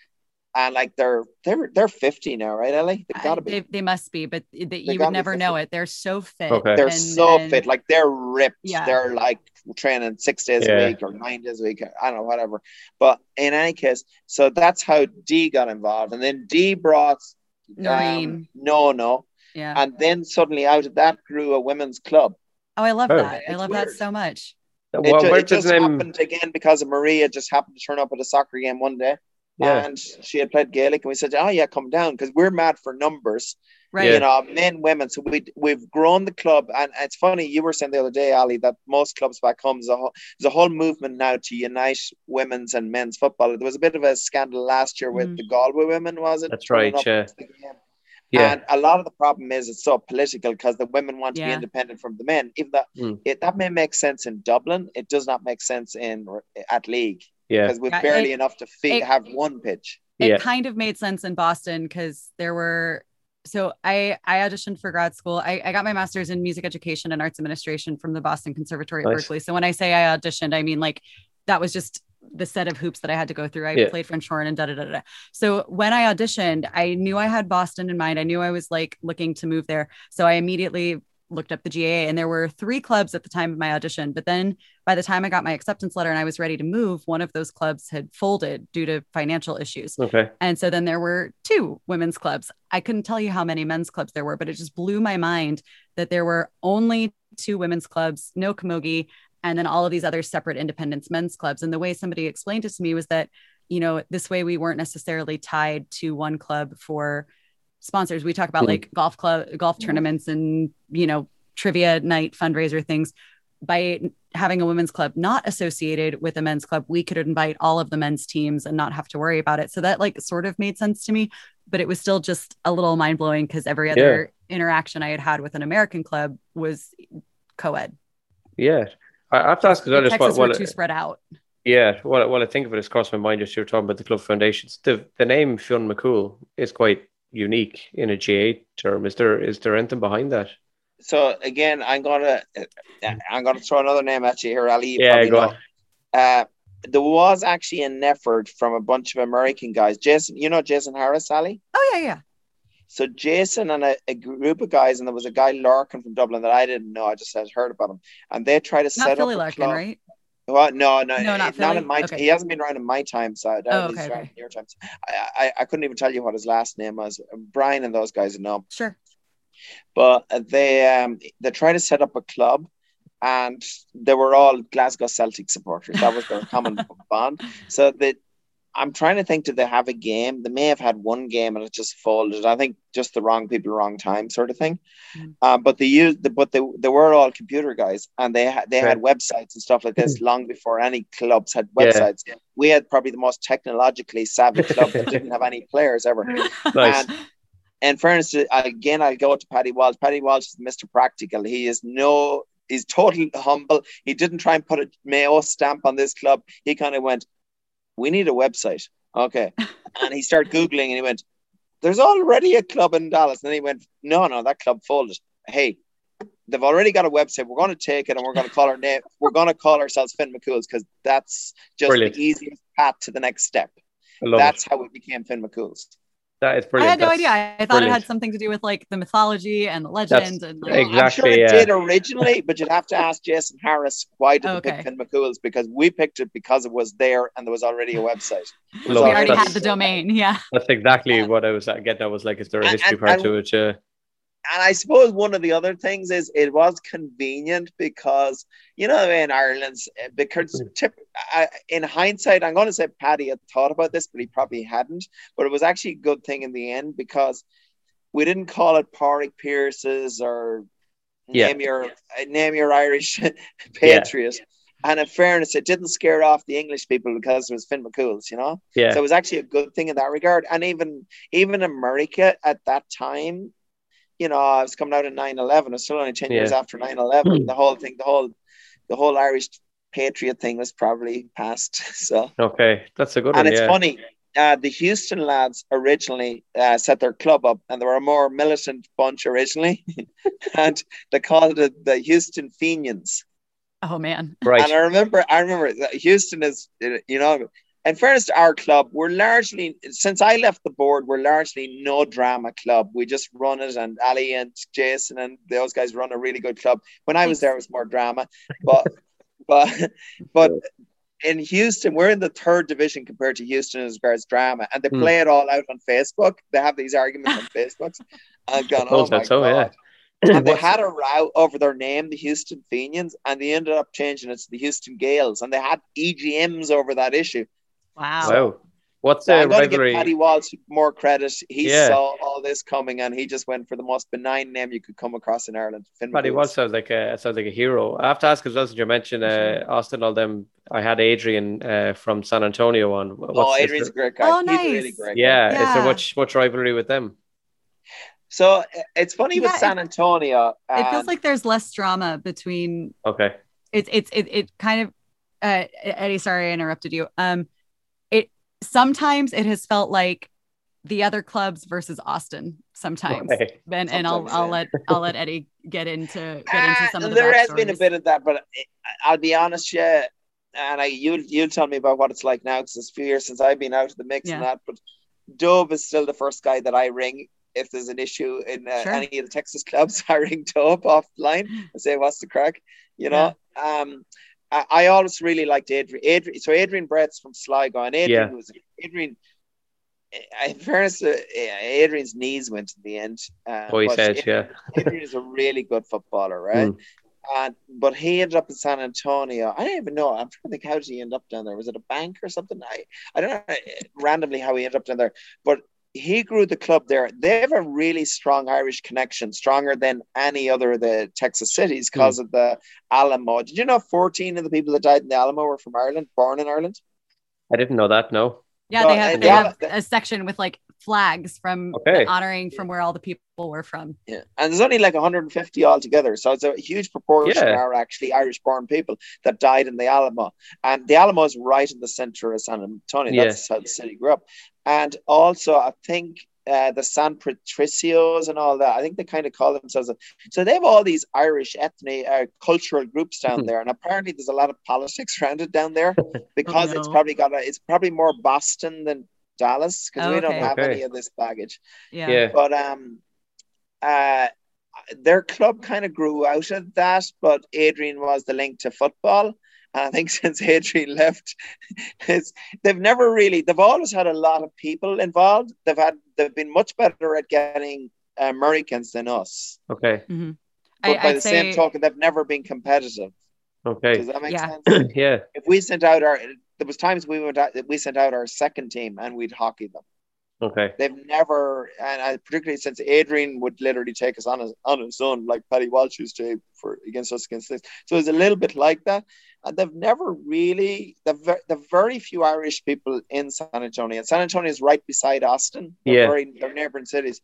and like they're they're they're fifty now, right, Ellie? They've got to be. They, they must be, but they, you would never know it. They're so fit. Okay. They're and- so and- fit, like they're ripped. Yeah. They're like training six days Yeah. a week or nine days a week. I don't know, whatever. But in any case, so that's how D got involved, and then D brought Noreen. um, no, no, yeah. and then suddenly out of that grew a women's club. oh, I love Oh. that. I It's love that so much. It, Well, ju- it just the name? happened again because Maria just happened to turn up at a soccer game one day. Yeah. And she had played Gaelic, and we said, "Oh yeah, come down," because we're mad for numbers. Right. Yeah. you know, men, women. So we we've grown the club, and it's funny. You were saying the other day, Ali, that most clubs back home there's a whole, there's a whole movement now to unite women's and men's football. There was a bit of a scandal last year with Mm. the Galway women, was it? That's right, yeah. to the game. Yeah. And a lot of the problem is it's so political because the women want to be independent from the men. Even that Mm. it that may make sense in Dublin, it does not make sense in at league yeah. because we've Yeah, barely it- enough to feed, it- have one pitch. it Yeah. kind of made sense in Boston because there were so I I auditioned for grad school. I, I got my master's in music education and arts administration from the Boston Conservatory at Nice. Berklee. So when I say I auditioned, I mean like that was just the set of hoops that I had to go through. I Yeah. played French horn and da da da da. So when I auditioned, I knew I had Boston in mind. I knew I was like looking to move there. So I immediately looked up the GAA and there were three clubs at the time of my audition. But then by the time I got my acceptance letter and I was ready to move, one of those clubs had folded due to financial issues. Okay. And so then there were two women's clubs. I couldn't tell you how many men's clubs there were, but it just blew my mind that there were only two women's clubs, no camogie, and then all of these other separate independence men's clubs. And the way somebody explained it to me was that, you know, this way we weren't necessarily tied to one club for sponsors. We talk about Mhm. like golf club, golf tournaments and, you know, trivia night fundraiser things. By having a women's club not associated with a men's club, we could invite all of the men's teams and not have to worry about it. So that like sort of made sense to me, but it was still just a little mind blowing because every other interaction I had had with an American club was co-ed. Yeah. I I have to ask as well. Just Texas what, too spread out. yeah. What, what I think of it has crossed my mind as you were talking about the club foundations. The the name Fionn McCool is quite unique in a GA term. Is there is there anything behind that? So again, I'm gonna uh, I'm gonna throw another name at you here, Ali. You Yeah, go know. Uh, there was actually an effort from a bunch of American guys. Jason, you know Jason Harris, Ali? Oh yeah, yeah. So Jason and a, a group of guys, and there was a guy Larkin from Dublin that I didn't know. I just had heard about him, and they tried to Not set Philly up a Larkin, club. right? Well, no, no, No, not not, in my. Okay. He hasn't been around in my time side. Oh, He's okay, in your times. I, I I couldn't even tell you what his last name was. Brian and those guys know. Sure. but they um they tried to set up a club and they were all Glasgow Celtic supporters. That was their common bond. So that I'm trying to think, did they have a game? They may have had one game and it just folded. I think just the wrong people, wrong time, sort of thing. Mm. Uh, but they used, the, but they, they were all computer guys, and they had they had websites and stuff like this long before any clubs had Yeah. websites. We had probably the most technologically savvy club that didn't have any players ever. Nice. And in fairness, to, again, I'll go to Paddy Walsh. Paddy Walsh is Mr. Practical. He is no, he's totally humble. He didn't try and put a Mayo stamp on this club. He kind of went, we need a website. Okay. and he started Googling and he went, there's already a club in Dallas. And then he went, no, no, that club folded. Hey, they've already got a website. We're going to take it and we're going to call our name. We're going to call ourselves Fionn McCool's because that's just Brilliant. the easiest path to the next step. That's it. how it became Fionn McCool's. That is I had no That's idea. I thought it had something to do with like the mythology and the legend and like, Well, I'm Exactly, sure it yeah. did originally, but you'd have to ask Jason Harris why did Okay. they pick Fionn McCool's because we picked it because it was there and there was already a website. It we already had the domain. Yeah. That's exactly Uh, what I was getting at. Was like, is there a and- history and- part and- to it? Yeah. And I suppose one of the other things is it was convenient because you know in Ireland's uh, because tip, uh, in hindsight I'm going to say Paddy had thought about this, but he probably hadn't. But it was actually a good thing in the end because we didn't call it Pádraig Pearse's or Yeah. name your uh, name your Irish Patriot. And in fairness, it didn't scare off the English people because it was Fionn McCool's, you know. Yeah. So it was actually a good thing in that regard. And even even America at that time, you know, I was coming out in 9-11. It was still only 10 years after 9-11. the whole thing, the whole the whole Irish patriot thing was probably passed. So okay. That's a good one. and one. it's yeah. funny. Uh, the Houston lads originally uh, set their club up, and they were a more militant bunch originally, and they called it the Houston Fenians. Oh man. Right. And I remember, I remember that Houston is, you know, in fairness to our club, we're largely, since I left the board, we're largely no drama club. We just run it, and Ali and Jason and those guys run a really good club. When I was there, it was more drama, but, but, but in Houston, we're in the third division compared to Houston as regards drama, and they Hmm. play it all out on Facebook. They have these arguments on Facebook. I've gone, oh my that's so, yeah. god. And they had a row over their name, the Houston Fenians, and they ended up changing it to the Houston Gaels, and they had EGMs over that issue. Wow. Wow. What's So the I'm going to give rivalry? Paddy Walsh more credit. He Yeah. saw all this coming, and he just went for the most benign name you could come across in Ireland. Fionn Paddy McCool. Walsh sounds like a sounds like a hero. I have to ask as well, since you mentioned uh, Austin, all them. I had Adrian uh, from San Antonio on. What's Oh, Adrian's a great guy. Oh, He's a really nice. great guy. yeah, Is Yeah. there much much rivalry with them? So uh, it's funny with Yeah, San Antonio. It feels and- like there's less drama between Okay. it's it's it, it kind of uh Eddie, sorry I interrupted you. Um it sometimes it has felt like the other clubs versus Austin sometimes. Okay. And and I'll I'll let I'll let Eddie get into get into some Uh, of the there has been a bit of that, but I- I'll be honest, yeah. And I, you, you tell me about what it's like now, because it's a few years since I've been out of the mix and that. But Dove is still the first guy that I ring if there's an issue in uh, Sure. any of the Texas clubs. I ring Dove offline and say, "What's the crack?" You know. Um, I, I always really liked Adrian. Adrian, so Adrian Brett's from Sligo, and Adrian Yeah. was Adrian. In fairness, uh, Adrian's knees went in the end. Uh, Boy but said, yeah. Adrian is a really good footballer, right? Mm. And but he ended up in San Antonio. I don't even know. I'm trying to think how did he end up down there? Was it a bank or something? I I don't know uh, randomly how he ended up down there. But he grew the club there. They have a really strong Irish connection, stronger than any other of the Texas cities hmm. because of the Alamo. Did you know 14 of the people that died in the Alamo were from Ireland, born in Ireland? I didn't know that. No. Yeah, Well, they have they yeah, have a section with like flags from Okay. honoring from where all the people were from. Yeah. And there's only like 150 altogether. So it's a huge proportion Yeah. are actually Irish born people that died in the Alamo. And the Alamo is right in the center of San Antonio. That's how the city grew up. And also, I think uh, the San Patricios and all that, I think they kind of call themselves. A, so they have all these Irish ethnic, uh, cultural groups down Hmm. there. And apparently, there's a lot of politics around it down there because it's no. probably got a, it's probably more Boston than Dallas because Oh, we don't okay. have Okay. any of this baggage Yeah. Yeah. but um uh their club kind of grew out of that but adrian was the link to football and i think since adrian left it's, they've never really they've always had a lot of people involved they've had they've been much better at getting americans than us Okay. Mhm. but I, by I'd the say same token they've never been competitive Okay. does that make Yeah. sense yeah. if we sent out our there was times we went out we sent out our second team and we'd hockey them Okay. they've never, and I, particularly since Adrian would literally take us on his, on his own, like Paddy Walsh used to for against us against this. So it's a little bit like that. And they've never really, the, ver- the very few Irish people in San Antonio, and San Antonio is right beside Austin. They're Yeah. very, they're neighboring cities.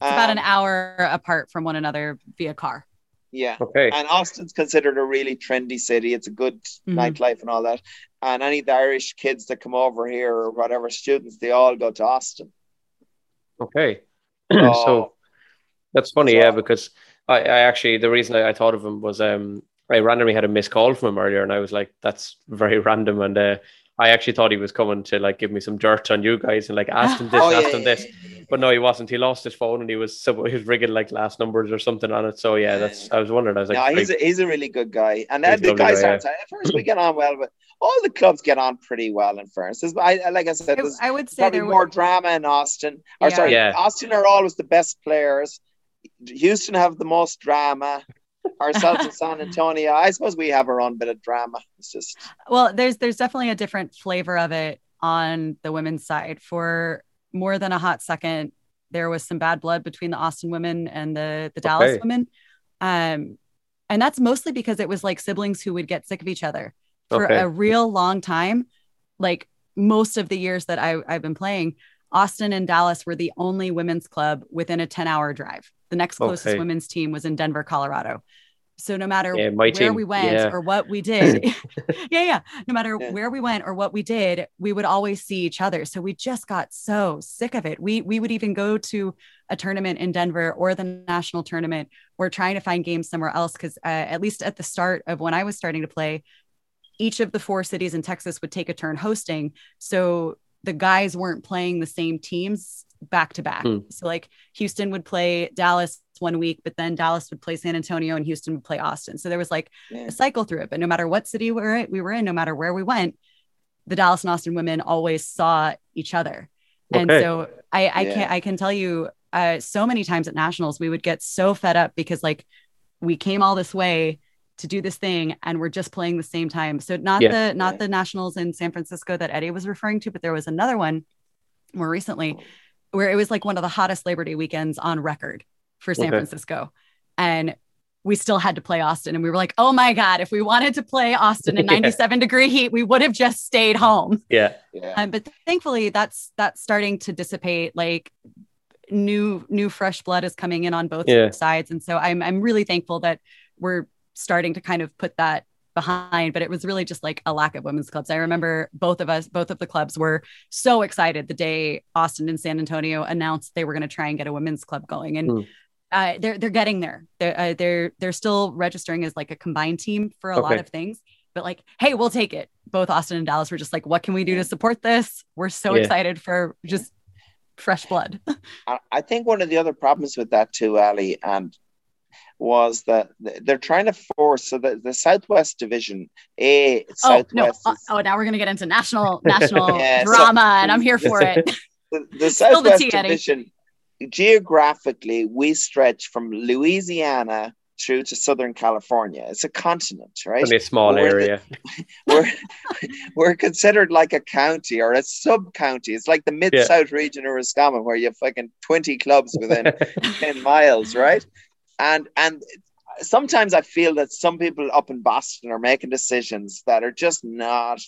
it's about an Um, hour apart from one another via car. Yeah. Okay. And Austin's considered a really trendy city. It's a good Mhm. nightlife and all that. And any of the Irish kids that come over here or whatever students, they all go to Austin. Okay. Oh. so that's funny, So- yeah, because I, I actually the reason I, I thought of him was um I randomly had a missed call from him earlier, and I was like, that's very random, and uh, I actually thought he was coming to like give me some dirt on you guys and like ask him this, Oh, yeah, ask him yeah, this, but no, he wasn't. He lost his phone and he was so he was rigging like last numbers or something on it. So yeah, that's I was wondering. I was like, no, he's a, he's a really good guy, and He's uh, the guys guy, aren't. At first, we get on well, but all the clubs get on pretty well. In fairness, I, I- like I said, I, I would say probably there more were, drama in Austin. Or Yeah. sorry, Yeah. Austin are always the best players. Houston have the most drama. Ourselves in San Antonio, I suppose we have our own bit of drama. It's just well, there's there's definitely a different flavor of it on the women's side. For more than a hot second, there was some bad blood between the Austin women and the the Dallas Okay. women. Um, and that's mostly because it was like siblings who would get sick of each other for Okay. a real long time. Like most of the years that I, I've been playing, Austin and Dallas were the only women's club within a 10 hour drive. The next closest Okay. women's team was in Denver, Colorado. So no matter Yeah, where team, we went yeah. or what we did, yeah, yeah, no matter Yeah. where we went or what we did, we would always see each other. So we just got so sick of it. We we would even go to a tournament in Denver or the national tournament or trying to find games somewhere else because uh, at least at the start of when I was starting to play, each of the four cities in Texas would take a turn hosting. So the guys weren't playing the same teams back to back. So like Houston would play Dallas one week, but then Dallas would play San Antonio and Houston would play Austin. So there was like Yeah. a cycle through it. But no matter what city we were in, we were in, no matter where we went, the Dallas and Austin women always saw each other. And so I, I Yeah. can I can tell you uh, so many times at nationals we would get so fed up because like we came all this way to do this thing and we're just playing the same time. So not Yeah. the not the nationals in San Francisco that Eddie was referring to, but there was another one more recently where it was like one of the hottest Labor Day weekends on record for San Okay. Francisco. And we still had to play Austin. And we were like, oh my God, if we wanted to play Austin in Yeah. 97 degree heat, we would have just stayed home. Yeah. Yeah. Um, but thankfully that's that's starting to dissipate. Like new new fresh blood is coming in on both Yeah. sides. And so I'm I'm really thankful that we're starting to kind of put that behind but it was really just like a lack of women's clubs. I remember both of us both of the clubs were so excited the day austin and san antonio announced they were going to try and get a women's club going. And Hmm. uh, they're they're getting there. They're uh, they're they're still registering as like a combined team for a lot of things. But like hey we'll take it. Both austin and dallas were just like what can we do to support this? We're so Yeah. excited for just fresh blood. I I think one of the other problems with that too, Ali, and was that they're trying to force so that the Southwest Division A oh Southwest no is- oh, now we're going to get into national national Yeah, so- drama and i'm here for it the, the Spill the Southwest tea, Eddie. Division geographically we stretch from Louisiana through to Southern California. It's a continent, right? Only a small We're the- area. we're we're considered like a county or a sub county. It's like the mid south region of Roscommon where you have fucking twenty clubs within ten miles, right? And and sometimes I feel that some people up in Boston are making decisions that are just not.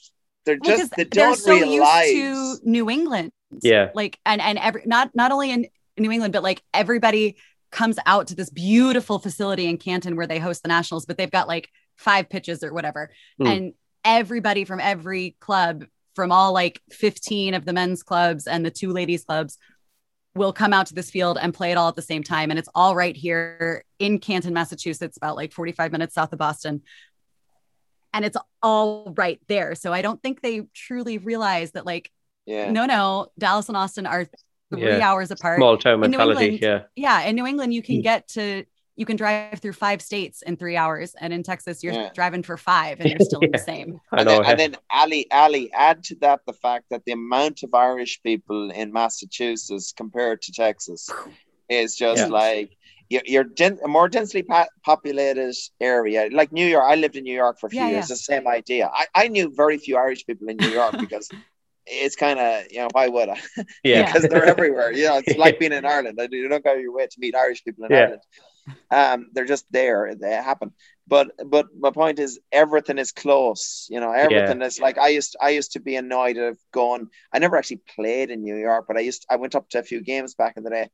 They're Well, just 'cause they they're don't so realize. used to New England. Yeah. Like and and every not not only in New England, but like everybody comes out to this beautiful facility in Canton where they host the nationals, but they've got like five pitches or whatever. Hmm. And everybody from every club, from all like 15 of the men's clubs and the two ladies clubs will come out to this field and play it all at the same time. And it's all right here in Canton, Massachusetts, about like 45 minutes south of Boston. And it's all right there. So I don't think they truly realize that, like, yeah. no, no, Dallas and Austin are three Yeah. hours apart. Small town mentality. England, Yeah. Yeah. In New England, you can Hmm. get to, you can drive through five states in three hours. And in Texas, you're Yeah. driving for five and you're still in the same. I and, then, and then Ali, Ali, add to that the fact that the amount of Irish people in Massachusetts compared to Texas is just Yeah. like you're, you're den- a more densely pa- populated area. Like New York, I lived in New York for a few Yeah, years. The same idea. I, I knew very few Irish people in New York because it's kind of you know why would I? yeah. because they're everywhere. You know, it's like being in Ireland. You don't go your way to meet Irish people in Yeah. Ireland. Um, they're just there. They happen. But but my point is, everything is close. You know, everything is like I used. I used to be annoyed of going. I never actually played in New York, but I used. I went up to a few games back in the day,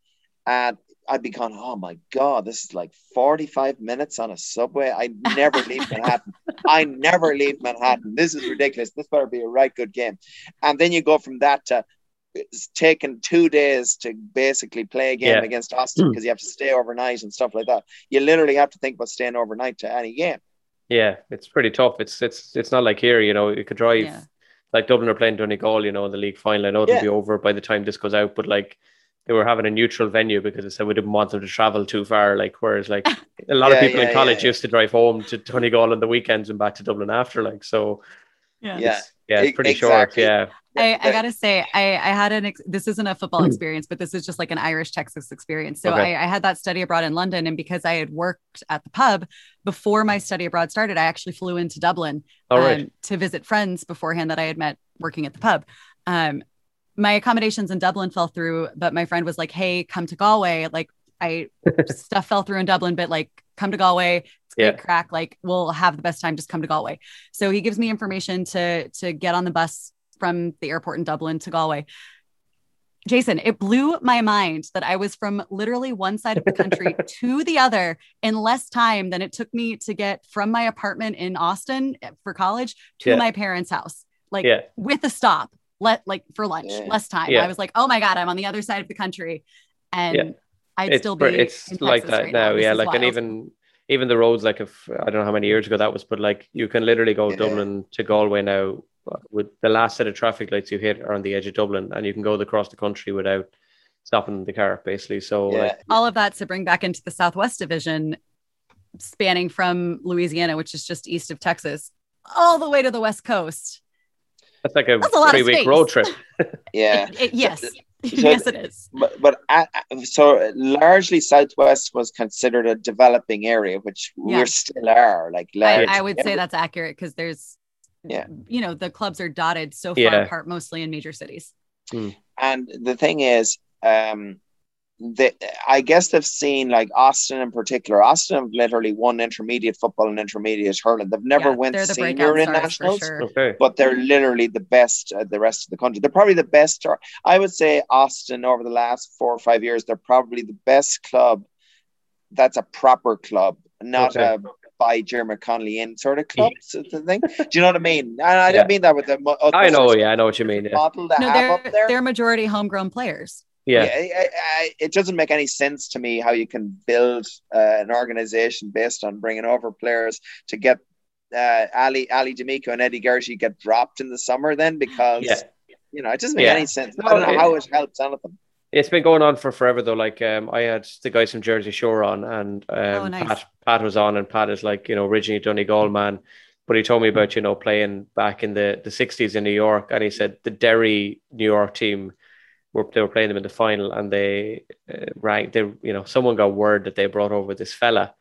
and I'd be going, oh my god, this is like forty five minutes on a subway. I never leave Manhattan. I never leave Manhattan. This is ridiculous. This better be a right good game. And then you go from that to it's taken two days to basically play a game Yeah. against Austin hmm. because you have to stay overnight and stuff like that. You literally have to think about staying overnight to any game. Yeah, it's pretty tough. It's it's it's not like here, you know, you could drive Yeah. like Dublin are playing Donegal, you know, in the league final. I know it'll Yeah. be over by the time this goes out, but like they were having a neutral venue because they said we didn't want them to travel too far. Like whereas like a lot of people yeah, in college yeah. used to drive home to Donegal on the weekends and back to Dublin after. Like so Yeah. Yeah. it's, yeah, it's pretty exactly. short. Yeah. I, I gotta say, I, I had an ex- this isn't a football experience, but this is just like an Irish Texas experience. So Okay. I, I had that study abroad in London, and because I had worked at the pub before my study abroad started, I actually flew into Dublin All right. um, to visit friends beforehand that I had met working at the pub. Um, my accommodations in Dublin fell through, but my friend was like, "Hey, come to Galway." Like I stuff fell through in Dublin, but like come to Galway. Yeah. crack. Like we'll have the best time. Just come to Galway. So he gives me information to to get on the bus from the airport in Dublin to Galway. Jason, it blew my mind that I was from literally one side of the country to the other in less time than it took me to get from my apartment in Austin eh, for college to Yeah. my parents' house. Like Yeah. with a stop, let like for lunch, Yeah. less time. I was like, oh my God, I'm on the other side of the country. And. I'd it's still be it's like that right now, This yeah like and even even the roads like if i don't know how many years ago that was but like you can literally go Yeah. dublin to galway now uh, with the last set of traffic lights you hit are on the edge of dublin and you can go across the country without stopping the car basically so Yeah. like all of that to bring back into the Southwest Division, spanning from Louisiana, which is just east of Texas, all the way to the West Coast. that's like a That's a lot of three week space. road trip Yeah. It- it- yes, yes, it is. but but uh, so largely southwest was considered a developing area which Yeah. we still are like I, large I would say that's accurate because there's, Yeah. you know, the clubs are dotted so far Yeah. apart, mostly in major cities. and the thing is um the, I guess they've seen like Austin in particular. Austin have literally won intermediate football and intermediate hurling. They've never Yeah, went the senior in stars nationals, sure. okay but they're literally the best at the rest of the country. They're probably the best. Or I would say Austin over the last four or five years, they're probably the best club. That's a proper club, not Okay. a by Diarmuid Connolly in sort of club. sort of thing. Do you know what I mean? And I Yeah. don't mean that with the. mo- i know yeah i know what you mean yeah Model they No, have they're, up there. they're majority homegrown players. Yeah, I, I, I, it doesn't make any sense to me how you can build uh, an organization based on bringing over players to get uh, Ali Ali D'Amico and Eddie Gershi get dropped in the summer then because Yeah. you know it doesn't make Yeah. any sense. No, I don't know it- how it helps anything. It's been going on for forever though. Like um, I had the guys from Jersey Shore on, and um, Oh, nice. Pat Pat was on, and Pat is like you know originally Donegal man, but he told me about you know playing back in the the '60s in New York, and he said the Derry New York team were they were playing them in the final, and they uh, rang they you know someone got word that they brought over this fella,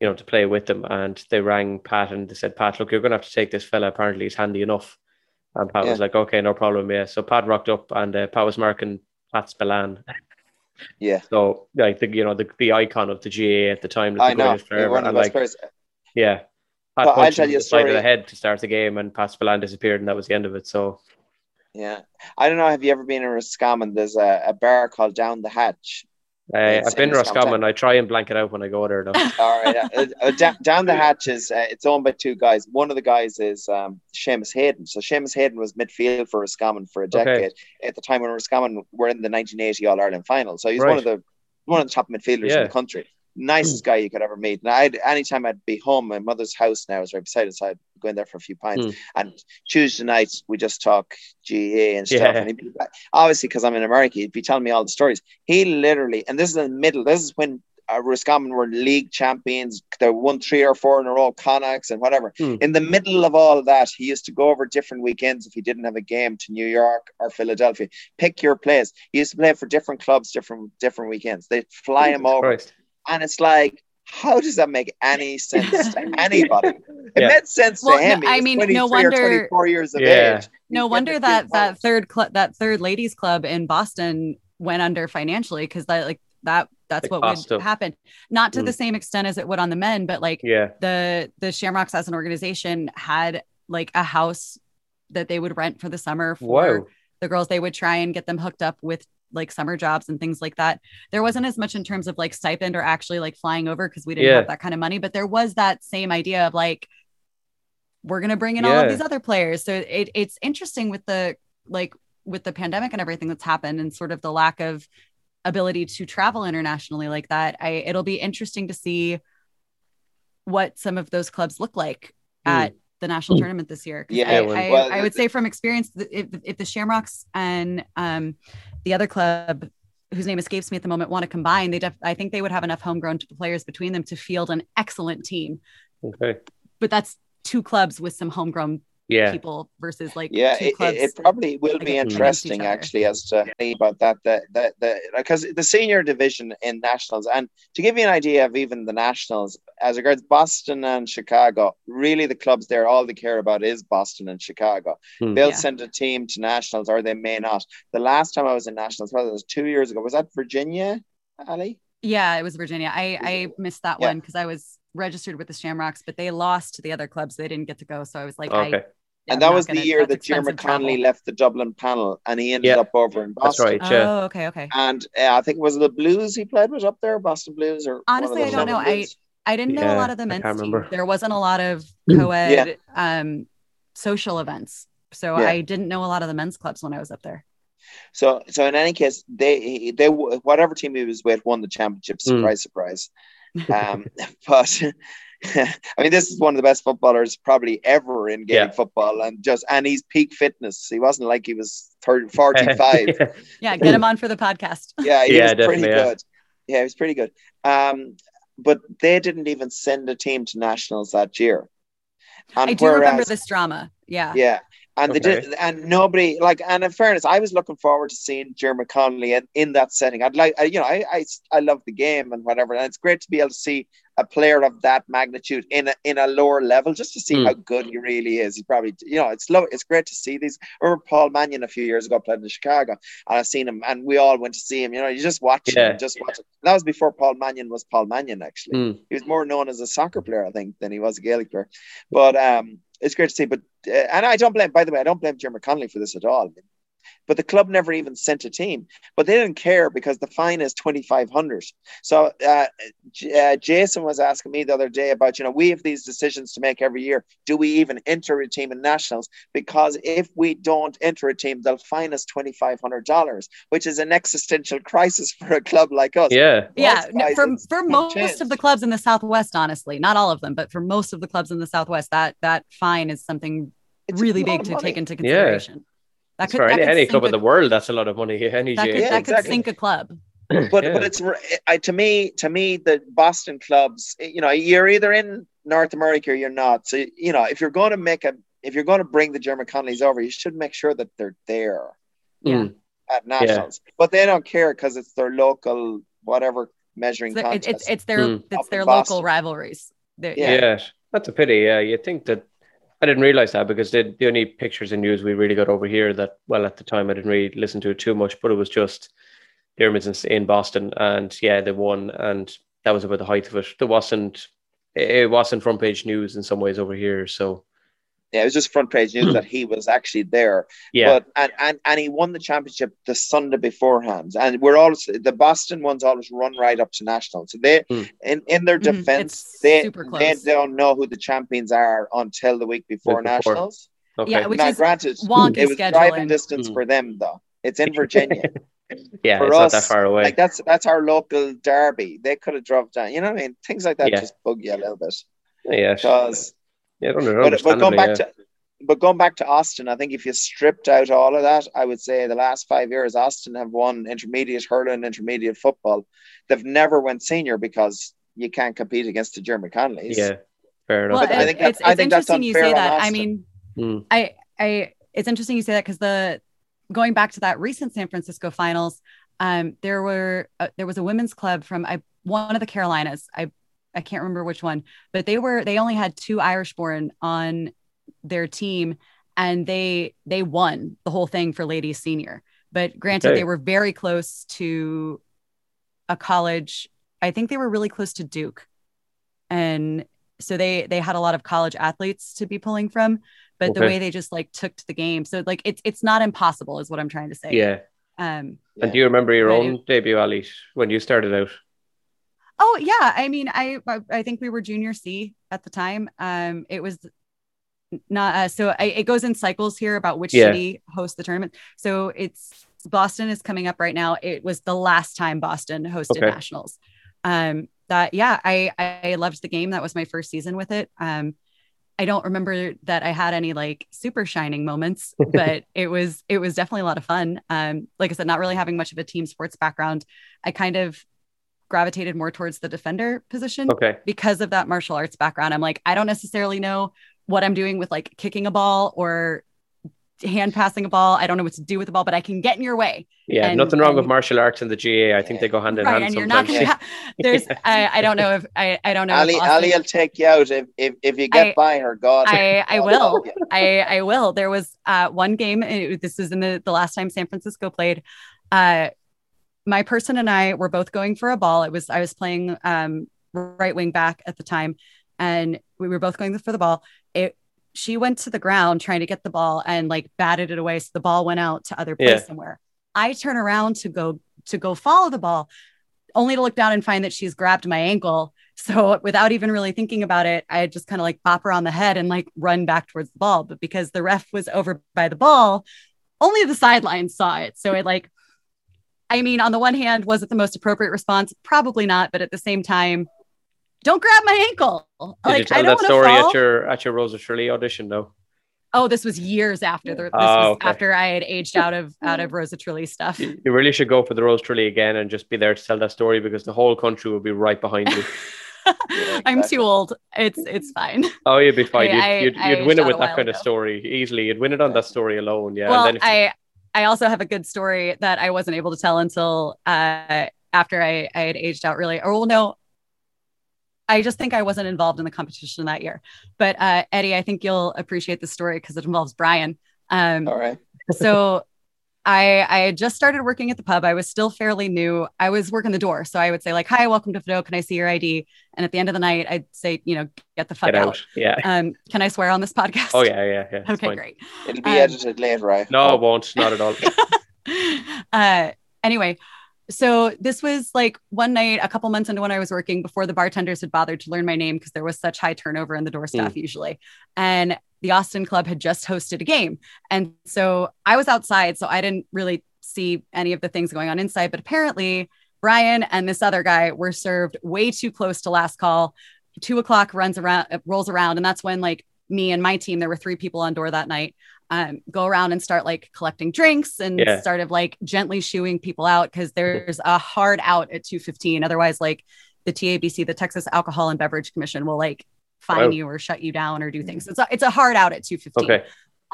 you know to play with them, and they rang Pat and they said Pat, look, you're gonna have to take this fella. Apparently he's handy enough. And Pat was like, okay, no problem. Yeah. So Pat rocked up and uh, Pat was marking Pat Spillane. Yeah, So like the you know the, the icon of the GAA at the time, I the know. greatest player one of and the like players. yeah, Pat But I'll tell you a of story. the head to start the game, and Pat Spillane disappeared, and that was the end of it. So Yeah, I don't know. Have you ever been in Roscommon? There's a, a bar called Down the Hatch. uh, I've been Roscommon. I try and blank it out when I go there. Though. All right, uh, uh, down, down the hatch is uh, it's owned by two guys. One of the guys is um, Seamus Hayden. So Seamus Hayden was midfield for Roscommon for a Okay. decade at the time when Roscommon were in the 1980 All Ireland final. So he's Right. one of the one of the top midfielders Yeah. in the country. Nicest guy you could ever meet. And I'd anytime I'd be home, my mother's house now is right beside so I'd go in there for a few pints. Hmm. And Tuesday nights we just talk GAA and stuff. Yeah. And he'd be, obviously, because I'm in America, he'd be telling me all the stories. He literally, and this is in the middle. This is when uh, Roscommon were league champions. They won three or four in a row, Connachts and whatever. Hmm. In the middle of all of that, he used to go over different weekends if he didn't have a game to New York or Philadelphia. Pick your place. He used to play for different clubs, different different weekends. They'd fly him over, Christ. And it's like. How does that make any sense to anybody? It Yeah. made sense Well, to him. no, I mean, no 23 or wonder- 24 years of Yeah. age. No He's wonder that that third club, that third ladies club in Boston went under financially because that like that that's It what would them. happen. Not to Mm. the same extent as it would on the men, but like Yeah, the the Shamrocks as an organization had like a house that they would rent for the summer for wow. the girls. They would try and get them hooked up with like summer jobs and things like that. There wasn't as much in terms of like stipend or actually like flying over because we didn't Yeah. have that kind of money, but there was that same idea of like we're gonna bring in all of these other players. So it, it's interesting with the like with the pandemic and everything that's happened and sort of the lack of ability to travel internationally like that. I it'll be interesting to see what some of those clubs look like Hmm. at the national tournament this year. Yeah, I, I, well, I would say from experience, if, if the Shamrocks and um, the other club, whose name escapes me at the moment, want to combine, they def- I think they would have enough homegrown players between them to field an excellent team. Okay. But that's two clubs with some homegrown Yeah. people versus like yeah two it, clubs. it, it probably will be interesting actually as to about that that that that because the senior division in nationals and to give you an idea of even the nationals as regards boston and chicago really the clubs there all they care about is boston and chicago Hmm. they'll Yeah. send a team to nationals or they may not the last time i was in nationals well, it was two years ago was that virginia ali yeah, it was Virginia. I I missed that Yeah. one because I was registered with the Shamrocks, but they lost to the other clubs. They didn't get to go, so I was like, Okay. I'm and that was the gonna- year that Diarmuid expensive travel. Connolly left the Dublin panel and he ended Yeah. up over in Boston. That's Boston. right. Yeah. Oh, okay, okay. And uh, I think it was the Blues he played with up there, Boston Blues, or Honestly, I don't know. Dublin I- I didn't know a lot of the I men's can't team. remember. There wasn't a lot of Yeah. co-ed um, social events, so Yeah. I didn't know a lot of the men's clubs when I was up there. So, so in any case, they they whatever team he was with won the championship. Hmm. Surprise, surprise. Um, but I mean, this is one of the best footballers probably ever in Gaelic Yeah. football, and just and he's peak fitness. He wasn't like he was 30, 45. Yeah, get him on for the podcast. yeah, he Yeah, was pretty yeah. good. Yeah, he was pretty good. Um, but they didn't even send a team to nationals that year. And I do remember this drama. Yeah. Yeah. And they did, and nobody like. And in fairness, I was looking forward to seeing Diarmuid Connolly in, in that setting. I'd like, I, you know, I, I, I love the game and whatever, and it's great to be able to see a player of that magnitude in a, in a lower level, just to see Mm. how good he really is. He probably, you know, it's low. It's great to see these. I remember Paul Mannion a few years ago played in Chicago, and I seen him, and we all went to see him. You know, you just watch Yeah. him, just watch it. That was before Paul Mannion was Paul Mannion, actually Hmm. he was more known as a soccer player, I think, than he was a Gaelic player. But um, it's great to see. But uh, and I don't blame. By the way, I don't blame Jim Connolly for this at all. But the club never even sent a team. But they didn't care because the fine is twenty five hundred. So uh, J- uh, Jason was asking me the other day about you know we have these decisions to make every year. Do we even enter a team in nationals? Because if we don't enter a team, they'll fine us twenty five hundred dollars, which is an existential crisis for a club like us. Yeah. Yeah, Most no, for for most chance. of the clubs in the Southwest, honestly, not all of them, but for most of the clubs in the Southwest, that that fine is something It's really big of to money. take into consideration. That That's for any, that any club a- in the world, that's a lot of money. Any That could, Yeah, that exactly. could sink a club. but Yeah. but it's I, to me to me the Boston clubs you know you're either in North America or you're not so you know if you're going to make a if you're going to bring the Diarmuid Connollys over you should make sure that they're there Yeah. Mm. at nationals but they don't care because it's their local whatever measuring So contest it's it's their Hmm. it's Up in their Boston. local rivalries. They- Yeah. Yeah. That's a pity. Yeah. You think that I didn't realize that because the, the only pictures and news we really got over here that, well, at the time I didn't really listen to it too much, but it was just the Irmans in, in Boston. And yeah, they won. And that was about the height of it. There wasn't, it wasn't front page news in some ways over here. So yeah it was just front page news that he was actually there yeah. but and, and and he won the championship the Sunday beforehand and we're always the Boston ones always run right up to national so they Hmm. in in their Mhm. defense It's they they don't know who the champions are until the week before Week before. nationals okay. Yeah, which now is granted wonky it was driving distance Hmm. for them though it's in Virginia yeah. for It's not that far away. like that's that's our local derby they could have dropped down you know what I mean things like that Yeah. just bug you a little bit yeah. because Yeah. but, but going back yeah. to but going back to Austin, I think if you stripped out all of that, I would say the last five years Austin have won intermediate hurling, intermediate football. They've never went senior because you can't compete against the Diarmuid Connollys. Yeah. Fair enough. Well, But I it- think that's- it's, I it's think that's interesting you unfair say that. I mean, Hmm. I I it's interesting you say that because the going back to that recent San Francisco finals, um, there were uh, there was a women's club from I one of the Carolinas. I I can't remember which one, but they were they only had two Irish born on their team, and they they won the whole thing for ladies senior. But granted, Okay. they were very close to a college. I think they were really close to Duke, and so they they had a lot of college athletes to be pulling from but the way they just like took to the game so like it's it's not impossible is what i'm trying to say Yeah. um And do you remember your own debut, Ali, when you started out? Oh yeah. I mean i I- think we were junior c at the time. Um it was not uh, so I, it goes in cycles here about which Yeah. city hosts the tournament. So it's boston is coming up right now. It was the last time boston hosted Okay. nationals. Um that yeah i i loved the game. That was my first season with it. Um I don't remember that I had any like super shining moments, but it was it was definitely a lot of fun. Um, like I said, not really having much of a team sports background, I kind of gravitated more towards the defender position Okay. because of that martial arts background. I'm like, I don't necessarily know what I'm doing with like kicking a ball or hand passing a ball. I don't know what to do with the ball, but I can get in your way. Yeah, And- nothing wrong and- with martial arts and the GAA. I think they go hand in Right. hand And you're not sometimes. gonna ha- there's I, I don't know if I, I don't know. if Ali, Austin- Ali will take you out if, if, if you get I- by her. God, I, I will. I, I will. There was uh, one game. This is in the, the last time San Francisco played. Uh, my person and I were both going for a ball. It was I was playing um, right wing back at the time, and we were both going for the ball. It she went to the ground trying to get the ball and like batted it away, so the ball went out to other place Yeah. somewhere. I turn around to go to go follow the ball, only to look down and find that she's grabbed my ankle. So without even really thinking about it, I just kind of like bop her on the head and like run back towards the ball. But because the ref was over by the ball, only the sidelines saw it. So it like, I mean, on the one hand, was it the most appropriate response? Probably not. But at the same time, don't grab my ankle. Did you tell I that don't want story fall. at your at your Rose of Tralee audition though? oh, this was years after the, this Oh, was okay. after I had aged out of out of Rose of Tralee stuff. You really should go for the Rose of Tralee again and just be there to tell that story because the whole country will be right behind you. I'm too old. It's it's fine. Oh, you'd be fine. You'd, I- you'd, I you'd win it with that kind of story easily. You'd win it on that story alone. Yeah. well, and then if I I also have a good story that I wasn't able to tell until uh, after I, I had aged out really. Or well, no, I just think I wasn't involved in the competition that year. But uh, Eddie, I think you'll appreciate the story because it involves Brian. Um, All right. so I I had just started working at the pub. I was still fairly new. I was working the door, so I would say like, "Hi, welcome to Fido. Can I see your ID?" And at the end of the night, I'd say, "You know, get the fuck get out." out. Yeah. Um, can I swear on this podcast? Oh yeah, yeah, yeah. Okay, fine. great. It'll be Um, edited later, right? No, it won't. Not at all. uh, anyway, so this was like one night, a couple months into when I was working, before the bartenders had bothered to learn my name because there was such high turnover in the door staff mm. usually. And the Austin Club had just hosted a game. And so I was outside, so I didn't really see any of the things going on inside. But apparently, Brian and this other guy were served way too close to last call. Two o'clock runs around, rolls around, and that's when like me and my team, there were three people on door that night, um, go around and start like collecting drinks and Yeah. started like gently shooing people out because there's a hard out at 215. Otherwise, like the TABC, the Texas Alcohol and Beverage Commission, will like fine Wow. you or shut you down or do things. It's a, it's a hard out at 215. Okay.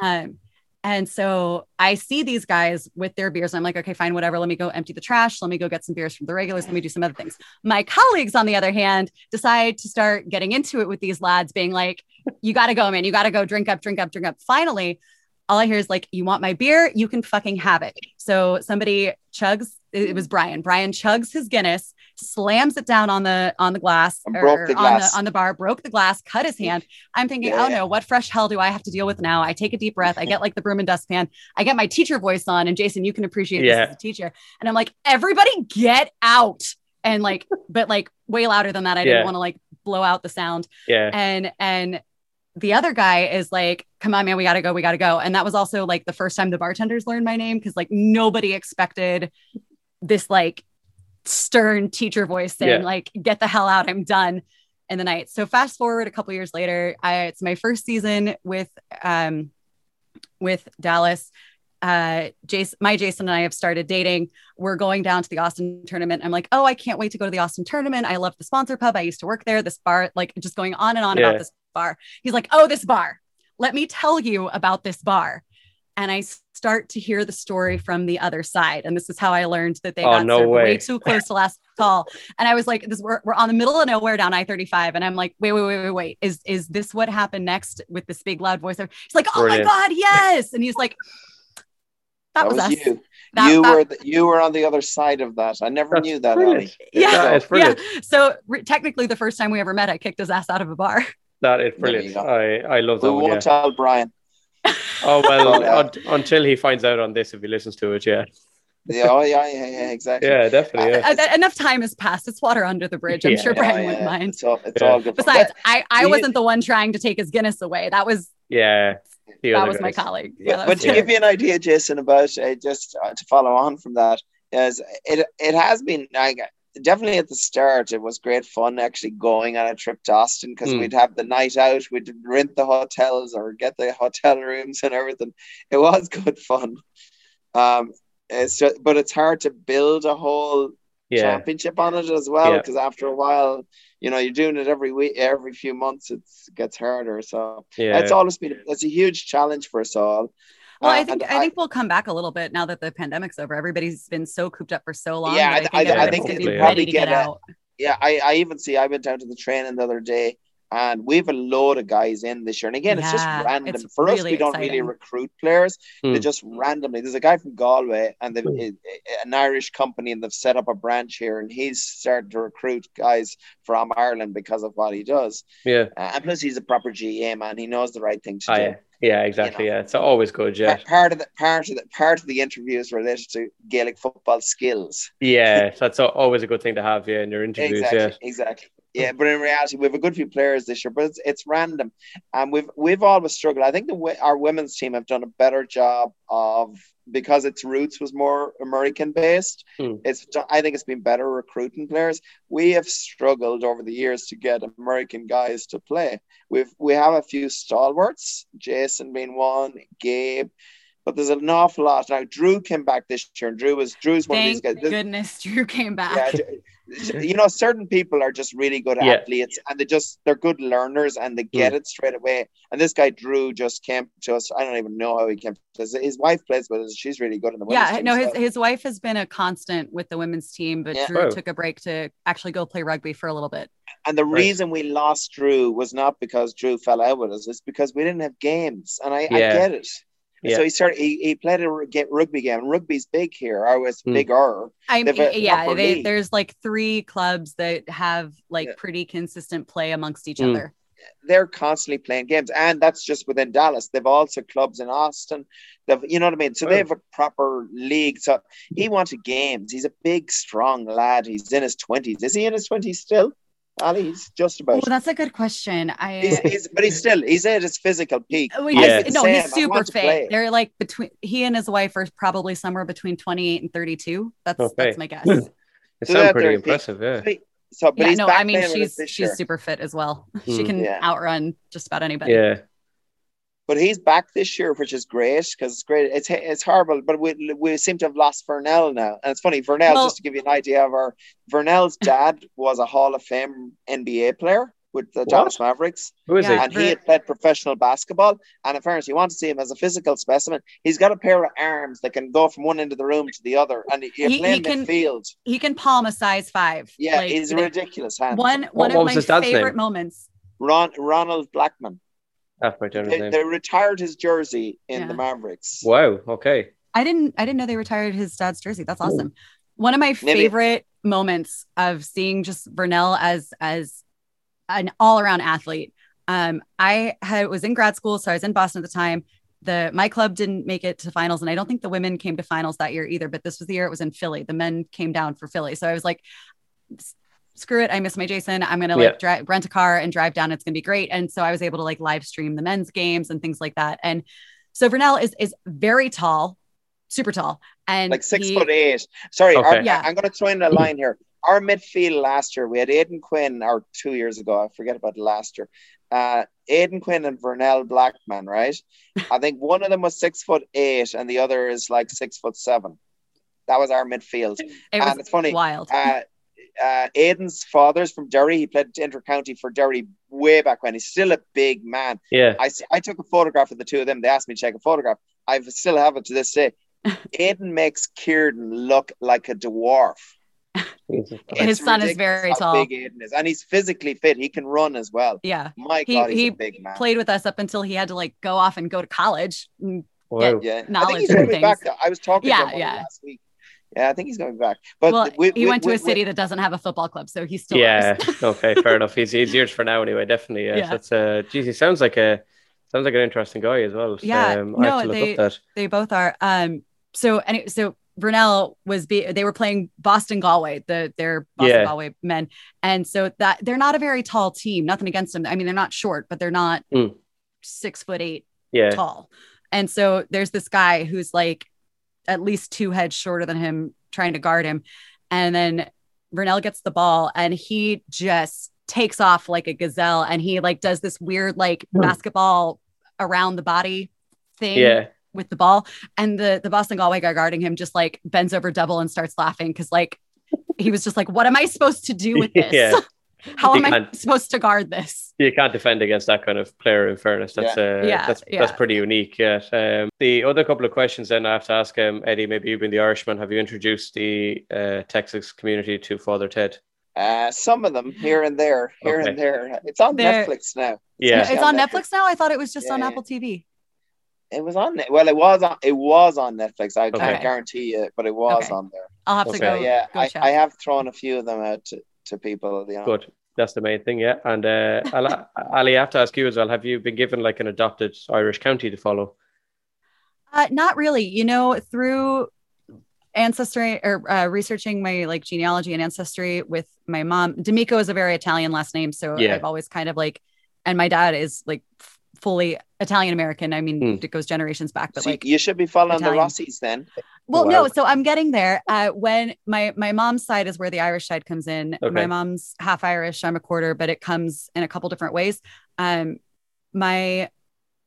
Um, and so I see these guys with their beers. And I'm like, okay, fine, whatever. Let me go empty the trash. Let me go get some beers from the regulars. Let me do some other things. My colleagues, on the other hand, decide to start getting into it with these lads, being like, you got to go, man. You got to go drink up, drink up, drink up. Finally, all I hear is like, you want my beer? You can fucking have it. So somebody chugs, it was mm. Brian. Brian chugs his Guinness, slams it down on the on the glass, And broke the on the on the bar, broke the glass, cut his hand. I'm thinking, Yeah, oh yeah. no, what fresh hell do I have to deal with now? I take a deep breath. I get like the broom and dustpan. I get my teacher voice on, and Jason, you can appreciate Yeah. this as a teacher. And I'm like, everybody get out. And like, but like way louder than that. I Yeah. didn't want to like blow out the sound. Yeah. And and the other guy is like, come on, man, we gotta go, we gotta go. And that was also like the first time the bartenders learned my name because like nobody expected this like stern teacher voice saying, Yeah. like, get the hell out, I'm done in the night. So fast forward a couple years later, I it's my first season with um with Dallas. Uh Jason, my Jason and I have started dating. We're going down to the Austin tournament. I'm like, oh, I can't wait to go to the Austin tournament. I love the sponsor pub. I used to work there. This bar, like just going on and on Yeah. about this bar. He's like, oh, this bar. Let me tell you about this bar. And I start to hear the story from the other side. And this is how I learned that they Oh, got no way way. too close to last call. And I was like, this we're, we're on the middle of nowhere down I-35. And I'm like, wait, wait, wait, wait, wait. Is is this what happened next with this big loud voice? He's like, oh Brilliant. my God, yes. And he's like, that, was, us. you. That- you that- were the, you were on the other side of that. I never That's knew that. brilliant. Ali. Yeah, That is yeah. So re- technically, the first time we ever met, I kicked his ass out of a bar. That is There you brilliant. I, I love We that one. won't Yeah. tell Brian. Oh well, yeah. un- until he finds out on this, if he listens to it, yeah, Yeah, oh yeah, yeah, yeah, exactly. yeah, definitely, yeah. Uh, uh, enough time has passed. It's water under the bridge. I'm Yeah. sure Brian yeah, wouldn't yeah. mind. It's all, it's Yeah. all good. Besides, I, I you- wasn't the one trying to take his Guinness away. That was yeah. that other was my colleague. Yeah, that but to Yeah. give you an idea, Jason, about uh, just uh, to follow on from that, is it it has been like definitely at the start it was great fun actually going on a trip to Austin because Mm. we'd have the night out, we'd rent the hotels or get the hotel rooms and everything. It was good fun. Um, it's just, but it's hard to build a whole Yeah, championship on it as well Yeah. because after a while you know you're doing it every week, every few months. It gets harder. So Yeah. it's always been it's a huge challenge for us all. Well, Uh, I think and I think we'll come back a little bit now that the pandemic's over. Everybody's been so cooped up for so long. Yeah, that I- I think I- I think gonna we'll be probably ready to get, get a- out. yeah, I, I even see I went down to the training the other day and we have a load of guys in this year. And again, it's just random. it's For us, we don't really recruit players. They Hmm. just randomly. There's a guy from Galway and they've Hmm. it- it- an Irish company and they've set up a branch here and he's started to recruit guys from Ireland because of what he does. Yeah. Uh, and plus he's a proper GAA man. He knows the right thing to Oh, do. yeah. Yeah, exactly. know. Yeah. It's always good. Yeah. Part- of the part of the part of the interview is related to Gaelic football skills. Yeah. That's al- always a good thing to have. Yeah. In your interviews. Exactly, Yeah. exactly. Yeah, but in reality, we have a good few players this year, but it's, it's random, and we've we've always struggled. I think the our women's team have done a better job of because its roots was more American based. Hmm. It's I think it's been better recruiting players. We have struggled over the years to get American guys to play. We've we have a few stalwarts, Jason being one, Gabe. But there's an awful lot now. Drew came back this year, and Drew was Drew's one Thank of these guys. This- goodness Drew came back. yeah, j- you know, certain people are just really good Yeah. athletes and they just they're good learners and they get hmm. it straight away. And this guy Drew just came to us. I don't even know how he came to us. His wife plays with us. She's really good in the women's Yeah, team, no, his, so- his wife has been a constant with the women's team, but Yeah. Drew Oh. took a break to actually go play rugby for a little bit. and the Right. reason we lost Drew was not because Drew fell out with us. It's because we didn't have games, and I, I get it. Yeah. So he started. He, he played a get rugby game. Rugby's big here, I was Hmm. bigger. I They've mean, a yeah, they, there's like three clubs that have like Yeah. pretty consistent play amongst each Mm. other. they're constantly playing games, and that's just within Dallas. They've also clubs in Austin. They've, you know what I mean. So they Oh. have a proper league. So he wanted games. He's a big, strong lad. He's in his twenties. Is he in his twenties still? Ali, he's just Oh, about. that's a good question. He's, I he's, but he's still he's at his physical peak. Oh, Yeah. no, Same. he's super want to play. fit. They're like between he and his wife are probably somewhere between 28 and 32. That's Okay. that's my guess. It So sounds that pretty they're- impressive. Yeah. So, but yeah, he's no, back I mean playing with us she's she's year. super fit as well. She Mm. can Yeah. outrun just about anybody. Yeah. But he's back this year, which is great because it's great. It's it's horrible, but we we seem to have lost Vernell now, and it's funny. Vernell, Well- just to give you an idea of our Vernell's dad was a Hall of Fame NBA player with the Dallas Mavericks, Who is Yeah. and he had played professional basketball. And in fairness, you want to see him as a physical specimen. He's got a pair of arms that can go from one end of the room to the other, and you're He- playing he can- midfield. He can palm a size five. Yeah, Like, he's a ridiculous hand. one one what of was my favorite name? moments. Ron Rolando Blackman. That's my general They, name. they retired his jersey in Yeah. the Mavericks. Wow. Okay. I didn't I didn't know they retired his dad's jersey. That's awesome. One of my Maybe- favorite moments of seeing just Vernell as as an all around athlete. Um, I had was in grad school, so I was in Boston at the time. The my club didn't make it to finals, and I don't think the women came to finals that year either. But this was the year it was in Philly. The men came down for Philly, so I was like, "S- "Screw it! I miss my Jason. I'm gonna like dri- rent a car and drive down. It's gonna be great." And so I was able to like live stream the men's games and things like that. And so Vernell is is very tall, super tall, and like six he- foot eight. Sorry, Okay. our, Yeah. I'm going to throw in a line here. Our midfield last year, we had Aiden Quinn, or two years ago, I forget about last year. Uh, Aiden Quinn and Vernell Blackman, right? I think one of them was six foot eight, and the other is like six foot seven. That was our midfield. It and was it's funny. wild. Uh, uh, Aiden's father's from Derry. He played intercounty for Derry way back when. He's still a big man. Yeah. I I took a photograph of the two of them. They asked me to take a photograph. I still have it to this day. Aiden makes Kieran look like a dwarf. Jesus. His son is very how tall. Big Aiden is, and he's physically fit. He can run as well. yeah. My He- God, he's he a big man. Played with us up until he had to like go off and go to college. Wow. yeah, I think he's and going to back. I was talking Yeah, to him yeah. last week. Yeah, I think he's going back. But well, we, he we- went to we- a city that doesn't have a football club, so he's still Yeah. okay. Fair enough. He's he's yours for now anyway. Definitely. Yeah. Yeah. That's uh. Geez, he sounds like a sounds like an interesting guy as well. Yeah, Um, I no, have to look they- up that. they both are. Um, so and so Vernell was be they were playing Boston Galway, the their Boston Yeah. Galway men, and so that they're not a very tall team. Nothing against them. I mean, they're not short, but they're not Mm. six foot eight Yeah. tall. And so there's this guy who's like at least two heads shorter than him trying to guard him. And then Vernell gets the ball and he just takes off like a gazelle and he like does this weird like Hmm. basketball around the body thing Yeah. with the ball. And the the Boston Galway guy guarding him just like bends over double and starts laughing because like he was just like, what am I supposed to do with this? Yeah. How am I supposed to guard this? you can't defend against that kind of player. In fairness, that's uh, Yeah, that's yeah. that's pretty unique. Yeah. Um, the other couple of questions then I have to ask um, Eddie. Maybe you've been the Irishman. Have you introduced the uh, Texas community to Father Ted? Uh, some of them here and there, here Okay. and there. It's on There- Netflix now. Yeah. It's on Netflix now. I thought it was just on Yeah. Apple TV. It was on. Well, it was on. It was on Netflix. I Okay. can guarantee you, but it was Okay. on there. I'll have to Okay. go. yeah, go I. I have thrown a few of them out to, to people. You know. Good. That's the main thing. Yeah. And uh, Ali- Ali, I have to ask you as well. Have you been given like an adopted Irish county to follow? Uh, not really. You know, through ancestry or uh, researching my like genealogy and ancestry with my mom, D'Amico is a very Italian last name, so Yeah. I've always kind of like, and my dad is like f- fully Italian American. I mean, Hmm. it goes generations back, but So like, you should be following Italian. the Rossies then. Well, Wow. no. So I'm getting there. Uh, when my my mom's side is where the Irish side comes in. Okay. My mom's half Irish. I'm a quarter, but it comes in a couple different ways. Um, my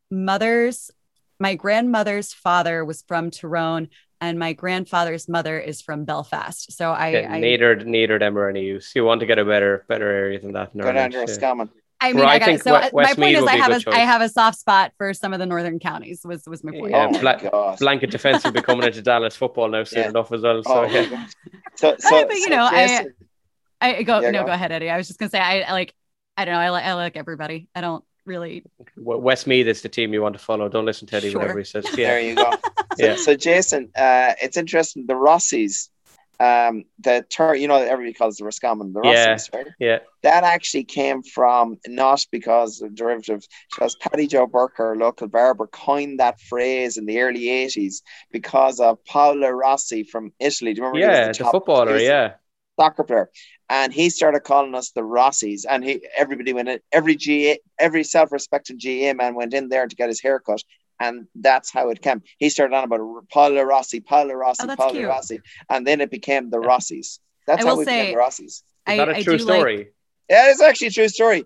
mother's my grandmother's father was from Tyrone and my grandfather's mother is from Belfast. So I, Yeah, I, neither neither of them are any use. You want to get a better better area than that. in Go down Ireland, to yeah. Roscommon. I mean, Well, I I got think it. So We- uh, my Westmeath point is, I be a have a, good I have a soft spot for some of the northern counties. Was was my point. Yeah, oh my black- Blanket defense will be coming into Dallas football now soon Yeah. enough as well. So Oh, yeah. my so, so, but, you so know, I- Jason, I go Yeah, no, go. go ahead, Eddie. I was just gonna say, I, I like, I don't know, I like, I like everybody. I don't really. W- Westmeath is the team you want to follow. Don't listen to Eddie Sure. whatever he says. there you go. So, Yeah. so Jason, uh, it's interesting. The Rossies, um, the term you know, everybody calls the Roscommon the Yeah. Rossies, right? Yeah. That actually came from not because of derivative, because Paddy Joe Burke, our local barber, coined that phrase in the early 80s because of Paolo Rossi from Italy. Do you remember? Yeah, the top- footballer, yeah. soccer player, and he started calling us the Rossies. And he, everybody went in, every GAA, every self-respecting GAA man went in there to get his hair cut, and that's how it came. He started on about Paolo Rossi, Paolo Rossi, Oh, Paolo cute. Rossi, and then it became the Yeah. Rossies. That's I how we say- became the Rossies. Is I, that a I true do like- story? Yeah, it's actually a true story.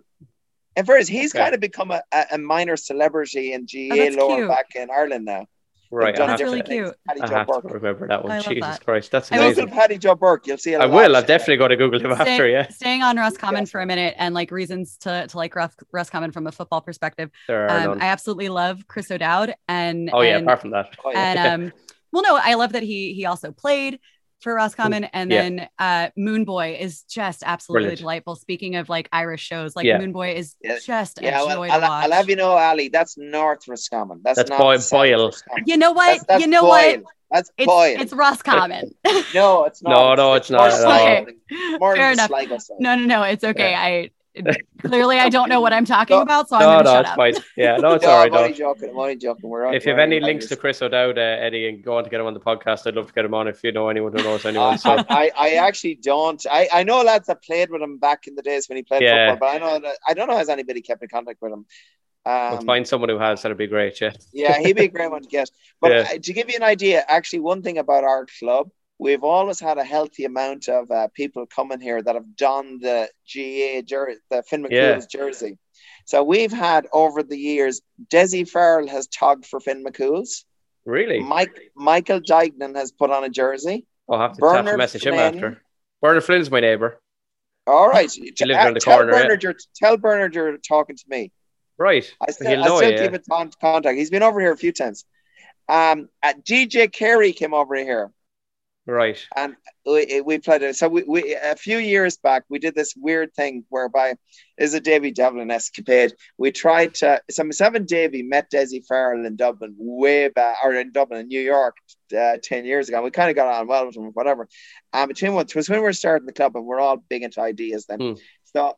And first, he's Okay. kind of become a, a a minor celebrity in GAA Oh, that's cute. back in Ireland now. Right. I have, That's really to, cute. things. Paddy I Joe have to Burke. remember that one. I Jesus that. Christ. That's I will amazing. Google Paddy Joe Burke. You'll see a I lot will. I've definitely got to Google him Stay- after, yeah. Staying on Roscommon for a minute and like reasons to, to like Rus- Common from a football perspective. There are Um, none. I absolutely love Chris O'Dowd and oh, yeah, and, apart from that. Oh, yeah. and um well no I love that he he also played for Roscommon and Yeah. then uh Moone Boy is just absolutely Brilliant. delightful speaking of like Irish shows like Yeah. Moone Boy is Yeah. just a Yeah, joy well, to I'll, watch I'll have you know, Ali, that's North Roscommon. That's, That's not Boyle- Boyle. Roscommon. you know what That's, that's you know Boyle. what That's it's Boyle. it's Roscommon no, it's not. No, no, it's not more at all. Sligo. More fair enough Sligo side. no no no it's okay I clearly I don't know what I'm talking No, about so I'm No, gonna no, shut it's up fine. Yeah, no, it's No, all I'm right. only joking. I'm only joking. We're If you have any on links to. Chris O'Dowd, uh, Eddie, and go on to get him on the podcast, I'd love to get him on if you know anyone who knows anyone. I, So, I, I actually don't. I, I know lads that played with him back in the days when he played Yeah. football, but I know that I don't know has anybody kept in contact with him. we'll Um, find someone who has. That'd be great. Yeah. yeah, he'd be a great one to get. But Yeah. uh, to give you an idea, actually, one thing about our club, we've always had a healthy amount of uh, people coming here that have donned the GAA jersey, the Fionn McCool's Yeah. jersey. So we've had over the years, Desi Farrell has togged for Fionn McCool's. Really? Mike Michael Duignan has put on a jersey. I'll have to Bernard and message him after. Bernard Flynn's my neighbour. All right, He lives Uh, the tell corner, yeah. Bernard you're tell Bernard you're talking to me. Right. I still, He'll I know still you, keep in contact. He's been over here a few times. Um, uh, DJ Carey came over here. Right. and we, we played it. So we, we a few years back we did this weird thing whereby is a Davy Devlin escapade. We tried to so myself and Davy met Desi Farrell in Dublin way back or in Dublin in New York uh, ten years ago. We kind of got on well with him, whatever. And between what was when we were starting the club and we're all big into ideas then. Hmm. So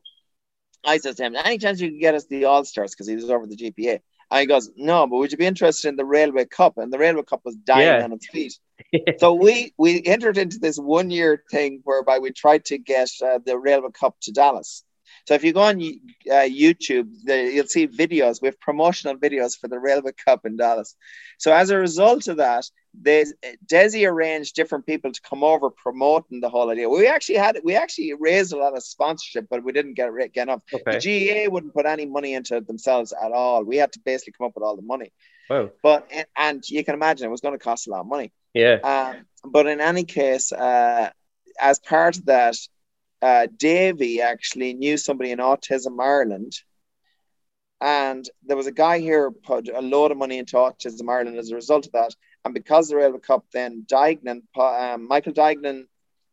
I said to him, any chance you can get us the All Stars because he was over the GPA. And he goes, no, but would you be interested in the Railway Cup? And the Railway Cup was dying Yeah. on its feet so we we entered into this one year thing whereby we tried to get uh, the Railway Cup to Dallas. So if you go on uh, YouTube, the, you'll see videos. We have promotional videos for the Railway Cup in Dallas. So as a result of that, they Desi arranged different people to come over promoting the whole idea. We actually had we actually raised a lot of sponsorship, but we didn't get get enough. Okay. The GAA wouldn't put any money into it themselves at all. We had to basically come up with all the money. Wow. But and you can imagine it was going to cost a lot of money. Yeah. Um, but in any case, uh, as part of that, uh, Davy actually knew somebody in Autism Ireland. And there was a guy here put a load of money into Autism Ireland as a result of that. And because the Railway Cup, then Duignan, um, Michael Duignan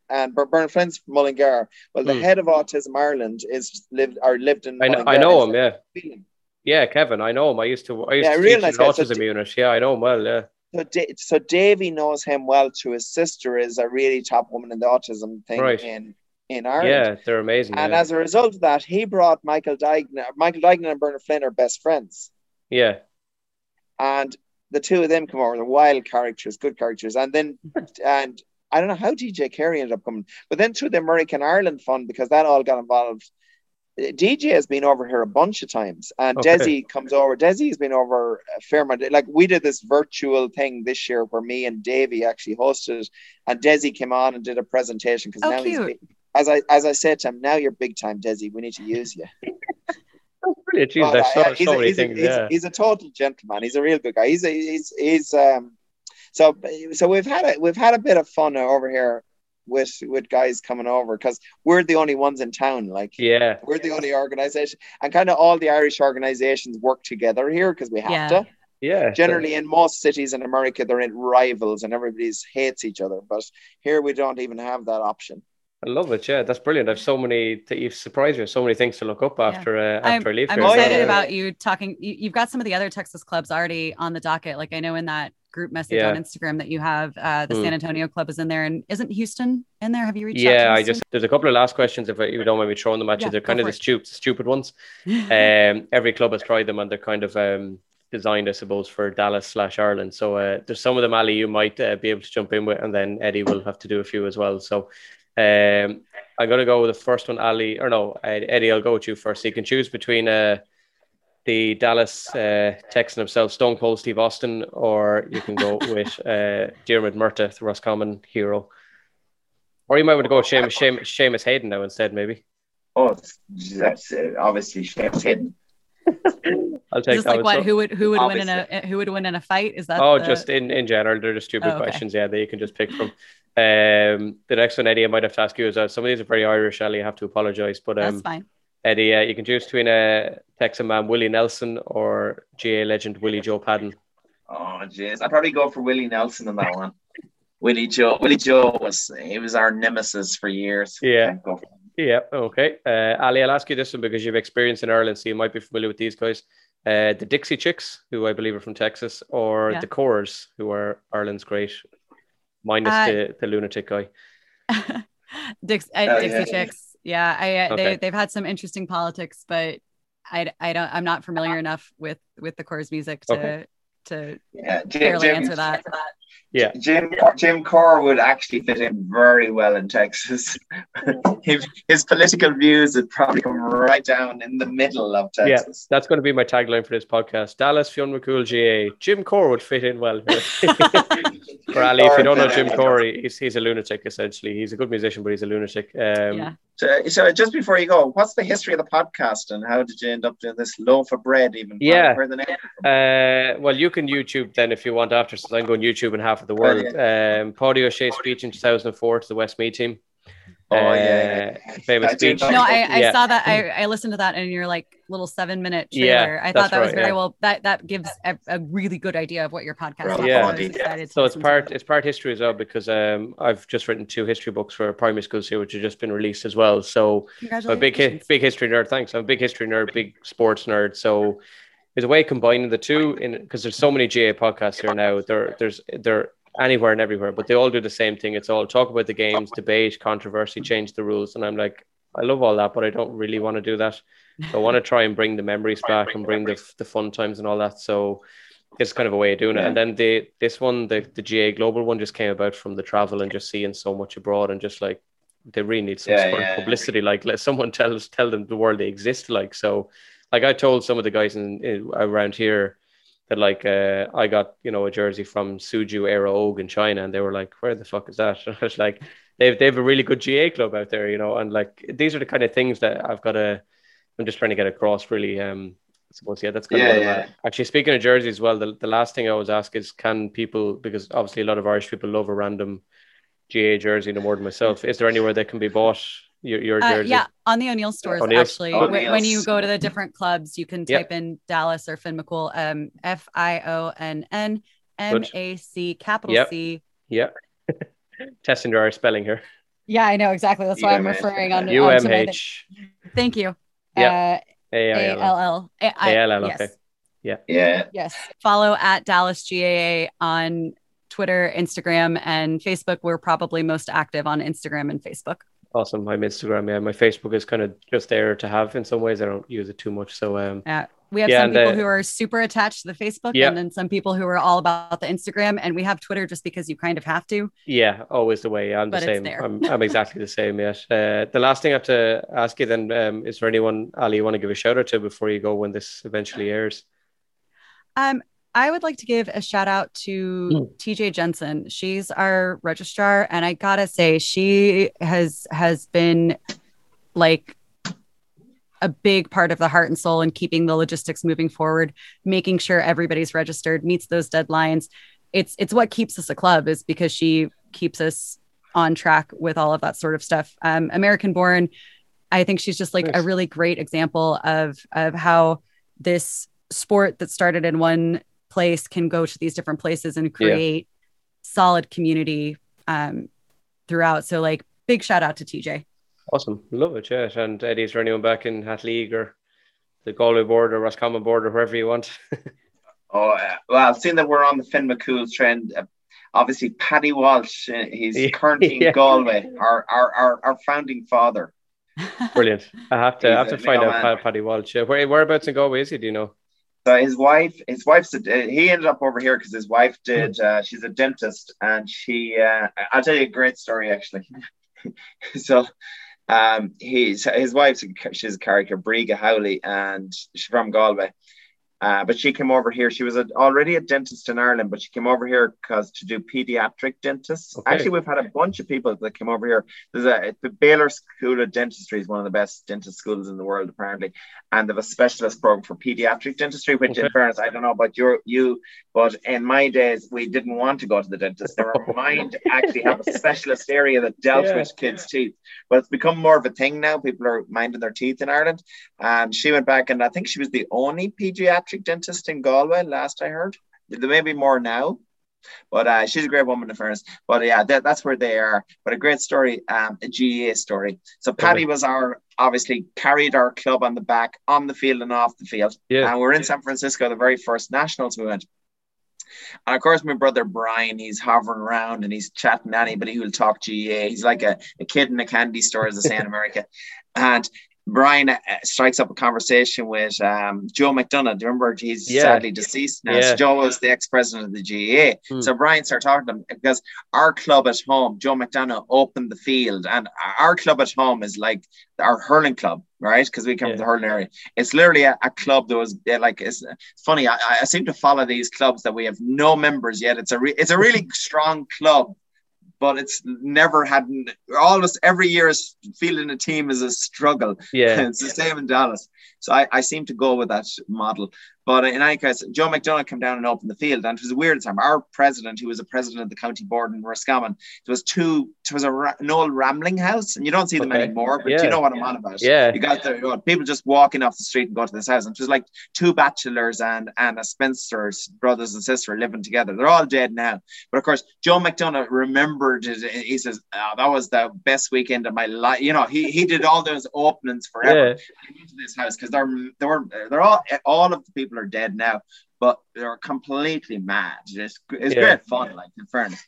and Bernard Flynn's from Mullingar. Well, the Hmm. head of Autism Ireland is lived or lived in. I know, I know him. Yeah, yeah, Kevin. I know him. I used to. I used Yeah, to real teach nice in an. So autism d- unit. Yeah, I know him well. Yeah. So, da- so Davy knows him well. To his sister is a really top woman in the autism thing Right. in in Ireland. Yeah, they're amazing. And yeah. as a result of that, he brought Michael Duignan. Michael Duignan and Bernard Flynn are best friends, yeah, and the two of them come over. They're wild characters, good characters, and then and I don't know how DJ Carey ended up coming, but then through the American Ireland Fund because that all got involved. Uh, DJ has been over here a bunch of times, and Okay. Desi comes over. Desi has been over a fair amount. Like we did this virtual thing this year where me and Davey actually hosted, and Desi came on and did a presentation because Oh, now he's cute. big, as I as I said to him, now you're big time, Desi. We need to use you. brilliant. Jeez, But, so, uh, he's, so a, he's, things. he's, yeah, he's a total gentleman. He's a real good guy. He's a, he's he's um. So so we've had a we've had a bit of fun over here with with guys coming over because we're the only ones in town. Like yeah, we're the only organization, and kind of all the Irish organizations work together here because we have Yeah. to. yeah. Generally, in most cities in America, they're in rivals and everybody's hates each other. But here, we don't even have that option. I love it. Yeah, that's brilliant. I've so many. Th- you've surprised me. So many things to look up after. Uh, I'm, after I leave I'm here. Oh, yeah, excited yeah. about you talking. You, you've got some of the other Texas clubs already on the docket. Like I know in that group message Yeah. on Instagram that you have, uh, the Hmm. San Antonio club is in there, and isn't Houston in there? Have you reached out? Yeah, to I just there's a couple of last questions if you don't mind me throwing them at you. They're kind of the stupid, stupid ones. Um, every club has tried them, and they're kind of um, designed, I suppose, for Dallas slash Ireland. So uh, there's some of them, Ali, you might uh, be able to jump in with, and then Eddie will have to do a few as well. So um, I'm going to go with the first one, Ali, or no, Eddie. I'll go with you first. So you can choose between uh, the Dallas uh, Texan himself, Stone Cold Steve Austin, or you can go with uh, Diarmuid Murtagh, the Roscommon hero. Or you might want to go with Seamus, Seamus, Seamus Hayden now instead, maybe. Oh, that's uh, obviously Seamus Hayden. I'll Is take this that like what? So- Who would who would win in a who would win in a fight? Is that? oh, the- just in, in general, they're just stupid Oh, okay. questions. Yeah, that you can just pick from. Um, the next one, Eddie, I might have to ask you as well. Some of these are very Irish, Ali. I have to apologize, but that's um, fine. Eddie, uh, you can choose between a Texan man Willie Nelson or GA legend Willie Joe Padden. Oh, jeez. I'd probably go for Willie Nelson on that one. Willie Joe. Willie Joe was he was our nemesis for years. Yeah. Can't go for him. Yeah, okay. Uh, Ali, I'll ask you this one because you've experience in Ireland, so you might be familiar with these guys. Uh, the Dixie Chicks, who I believe are from Texas, or Yeah. the Corrs, who are Ireland's great, minus Uh, the, the lunatic guy. Dix, uh, Oh, Dixie yeah. Chicks. Yeah, I uh, Okay. they they've had some interesting politics, but I I don't I'm not familiar enough with with the Corrs music to Okay. To Yeah, Jim, fairly Jim, answer that. Yeah. Jim Jim Corr would actually fit in very well in Texas. his, his political views would probably come right down in the middle of Texas. Yeah, Texas. that's going to be my tagline for this podcast. Dallas, Fionn McCool, GAA. Jim Corr would fit in well for Ali, if you don't know Jim Corey, he's, he's a lunatic, essentially. He's a good musician, but he's a lunatic. Um, yeah. So, so just before you go, what's the history of the podcast and how did you end up doing this loaf of bread? Even Yeah. where the name? Uh, well, you can YouTube then if you want after, since I'm going YouTube in half of the world. Um, Paidí Ó Sé speech in 2004 to the Westmeath team. Oh Uh, yeah, yeah. famous I speech. No, I, I Yeah. saw that. I, I listened to that in your like little seven minute Yeah, trailer. I thought that was very yeah. well. That that gives a, a really good idea of what your podcast is. Right, Yeah. I was So it's part it. it's part history as well because um, I've just written two history books for primary schools here, which have just been released as well. So I'm a big big history nerd. Thanks. I'm a big history nerd, big sports nerd. So there's a way of combining the two in because there's so many GAA podcasts here now. There there's they're anywhere and everywhere, but they all do the same thing. It's all talk about the games, debate, controversy, change the rules, and I'm like, I love all that, but I don't really want to do that. So I want to try and bring the memories back and bring the the fun times and all that. So it's kind of a way of doing it. And then the this one, the the GAA Global one, just came about from the travel and just seeing so much abroad and just like they really need some Yeah, sort yeah. of publicity. Like let someone tell us tell them the world they exist. Like so, like I told some of the guys in, in around here that like uh, I got you know a jersey from Suzhou Éire Óg in China, and they were like, "Where the fuck is that?" And I was like, "They've they have a really good GAA club out there, you know." And like these are the kind of things that I've got to. I'm just trying to get across. Really, um, I suppose yeah, that's kind Yeah, of yeah. Actually, speaking of jerseys as well, the, the last thing I always ask is, can people because obviously a lot of Irish people love a random GAA jersey no more than myself. Is there anywhere they can be bought Your, your Uh, jersey. yeah, on the O'Neill stores O'Neill's. actually. Wh- When you go to the different clubs, you can Yep. type in Dallas or Fionn McCool. Um, F I O N N M A C capital Yep. C. Yeah. Testing your spelling here. Yeah, I know exactly. That's why I'm referring on. U onto M my- Thank you. Yeah. Uh, A A I L. L L. A- I- A-L-L, yes. okay. Yeah. Yes. Follow at Dallas GAA on Twitter, Instagram, and Facebook. We're probably most active on Instagram and Facebook. Awesome. I'm Instagram. Yeah, my Facebook is kind of just there to have. In some ways, I don't use it too much. So um, Uh, we have Yeah, some people the- who are super attached to the Facebook, Yeah. and then some people who are all about the Instagram. And we have Twitter just because you kind of have to. yeah, always the way. I'm the But it's same. I'm, I'm exactly the same. Yes. Uh, the last thing I have to ask you then um, is there anyone Ali you want to give a shout out to before you go when this eventually airs? Um, I would like to give a shout out to Hmm. TJ Jensen. She's our registrar, and I gotta say, she has has been like a big part of the heart and soul in keeping the logistics moving forward, making sure everybody's registered, meets those deadlines. It's it's what keeps us a club, is because she keeps us on track with all of that sort of stuff. Um, American born, I think she's just like a really great example of of how this sport that started in one place can go to these different places and create solid community um, throughout. So like big shout out to TJ. Awesome. Love it. Yeah. And Eddie, is there anyone back in Athleague or the Galway board or Roscommon board or wherever you want? Oh, uh, well, seeing that we're on the Fionn McCool trend, uh, obviously Paddy Walsh, uh, he's Yeah. currently Yeah. in Galway, our, our, our, our founding father. Brilliant. I have to, I have to find out man. Paddy Walsh. Where, whereabouts in Galway is he? Do you know? So his wife, his wife's, a, he ended up over here because his wife did, uh, she's a dentist and she, uh, I'll tell you a great story actually. so, um, he's, his wife's, a, she's a character, Briga Howley, and she's from Galway. Uh, but she came over here. She was a, already a dentist in Ireland, but she came over here because to do pediatric dentists. Okay. Actually, we've had a bunch of people that came over here. There's a the Baylor School of Dentistry is one of the best dentist schools in the world, apparently, and they have a specialist program for pediatric dentistry. Which, Okay. in fairness, I don't know about your you, but in my days, we didn't want to go to the dentist. Were mine actually have a specialist area that dealt Yeah. with kids' teeth. But it's become more of a thing now. People are minding their teeth in Ireland. And she went back, and I think she was the only pediatric dentist in Galway, last I heard. There may be more now, but uh, she's a great woman, in fairness. But yeah, that, that's where they are. But a great story, um, a GAA story. So Paddy was our obviously carried our club on the back, on the field and off the field. Yeah. And we're in San Francisco, the very first nationals we went. And of course, my brother Brian, he's hovering around and he's chatting to anybody who'll talk GAA. He's like a, a kid in a candy store, as they say in America. And Brian uh, strikes up a conversation with um, Joe McDonagh. Do you remember? He's Yeah. sadly deceased now. So Joe was the ex-president of the GAA. Hmm. So Brian started talking to him because our club at home, Joe McDonagh, opened the field, and our club at home is like our hurling club, right? Because we come Yeah. from the hurling area. It's literally a, a club that was uh, like it's, it's funny. I, I seem to follow these clubs that we have no members yet. It's a re- it's a really strong club, but it's never had almost every year is fielding a team is a struggle. Yeah. it's the same in Dallas. So I, I seem to go with that model. But in any case, Joe McDonagh came down and opened the field, and it was a weird time. Our president, who was a president of the county board in Roscommon, there was two. There was a ra- an old rambling house, and you don't see them Okay. anymore. But Yeah. you know what I'm on about. Yeah. You got the you know, people just walking off the street and go to this house, and it was like two bachelors and and a spinster's brothers and sister living together. They're all dead now. But of course, Joe McDonagh remembered it. He says, oh, "That was the best weekend of my life." You know, he he did all those openings forever Yeah. into this house because they're they were they're all all of the people are dead now, but they're completely mad. It's, it's Yeah. great fun, like in fairness.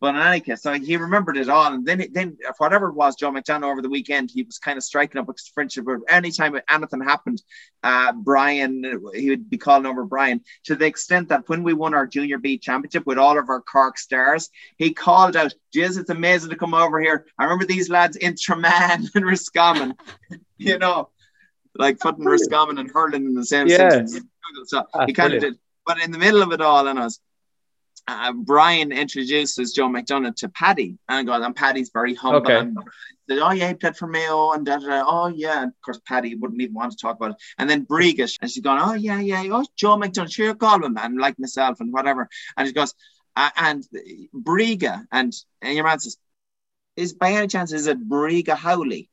But in any case, so he remembered it all, and then then whatever it was, Joe McDonagh over the weekend, he was kind of striking up a friendship. But anytime anything happened, uh, Brian, he would be calling over Brian to the extent that when we won our Junior B championship with all of our Cork stars, he called out, "Jeez, it's amazing to come over here." I remember these lads in Tremane and Roscommon, you know, like putting Roscommon and hurling in the same Yeah. sentence. So Ah, he kind of did, but in the middle of it all, and us. Uh, Brian introduces Joe McDonagh to Paddy, and goes, and Paddy's very humble. Okay. And said, oh yeah, he played for Mayo, and da, da, da. oh yeah. And of course, Paddy wouldn't even want to talk about it. And then Brigish, and she's going, oh yeah, yeah, oh Joe McDonagh, sure, you call him, man, like myself and whatever. And she goes, uh, and Briga, and, and your man says, is by any chance is it Briga Howley?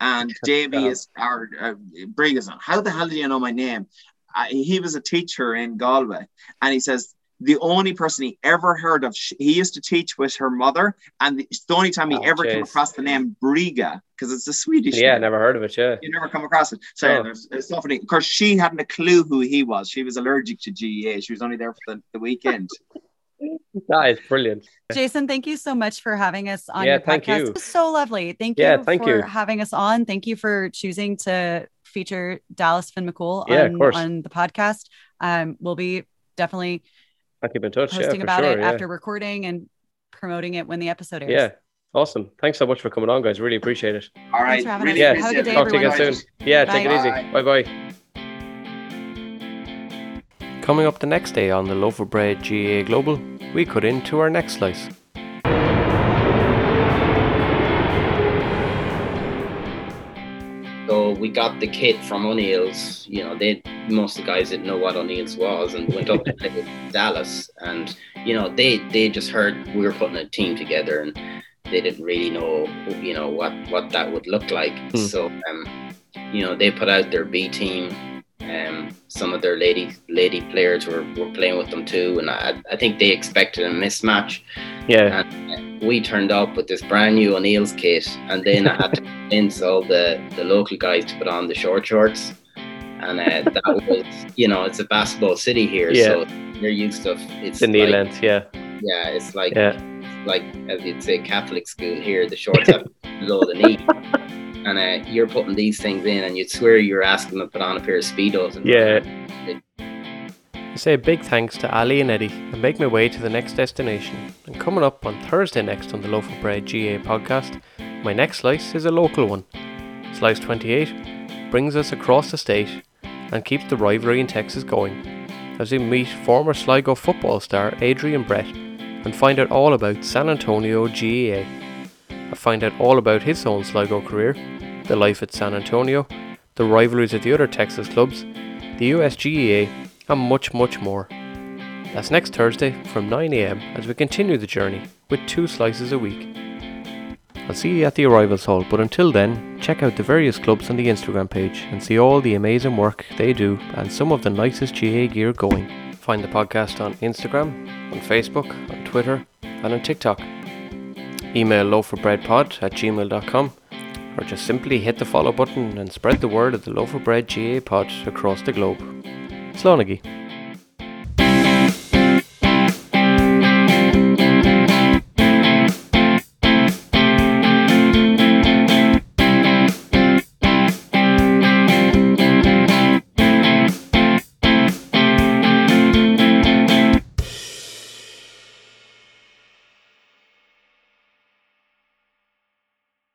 And Davy is our uh, Brig is on. How the hell do you know my name? Uh, he was a teacher in Galway, and he says the only person he ever heard of. He used to teach with her mother, and the, the only time he Oh, ever came across the name Briga because it's a Swedish. Yeah, name. never heard of it. Yeah. You never come across it. So Oh. yeah, there's, it's so funny. Of course, she hadn't a clue who he was. She was allergic to GAA. She was only there for the, the weekend. That is brilliant. Jason, thank you so much for having us on Yeah, your thank podcast. you. It was so lovely. Thank you thank for you. having us on. Thank you for choosing to feature Dallas Fionn McCool Yeah, on, course. on the podcast. Um, we'll be definitely I'll keep in touch. Posting for about sure. it yeah. after recording and promoting it when the episode airs. Yeah. Awesome. Thanks so much for coming on, guys. Really appreciate it. All right. for really. Yeah. Have a good day, Talk to you everyone. again soon. Yeah, take it Bye. easy. Bye bye. Coming up the next day on the Loaf of Bread GA Global, we cut into our next slice. We got the kit from O'Neill's. You know, they most of the guys didn't know what O'Neill's was, and went up to Dallas. And you know, they they just heard we were putting a team together, and they didn't really know, you know, what what that would look like. Hmm. So, um, you know, they put out their B team. Um, some of their lady lady players were, were playing with them too, and I, I think they expected a mismatch Yeah. We turned up with this brand new O'Neill's kit, and then I had to convince all the, the local guys to put on the short shorts. And uh, that was, you know, it's a basketball city here, Yeah. so they're used to it's The knee like, length. Yeah. Yeah, it's like Yeah. like as you'd say Catholic school here. The shorts have below the knee, and uh, you're putting these things in, and you'd swear you're asking them to put on a pair of speedos. And Yeah. Say a big thanks to Ali and Eddie and make my way to the next destination. And coming up on Thursday next on the Loaf of Bread GA podcast, my next slice is a local one. Slice 28 brings us across the state and keeps the rivalry in Texas going as we meet former Sligo football star Adrian Brett and find out all about San Antonio GAA. I find out all about his own Sligo career, the life at San Antonio, the rivalries at the other Texas clubs, the USGAA, and much, much more. That's next Thursday from 9am as we continue the journey with two slices a week. I'll see you at the arrivals hall, but until then, check out the various clubs on the Instagram page and see all the amazing work they do and some of the nicest GA gear going. Find the podcast on Instagram, on Facebook, on Twitter, and on TikTok. Email loafofbreadpod at gmail.com or just simply hit the follow button and spread the word of the Loaf of Bread GA pod across the globe. Se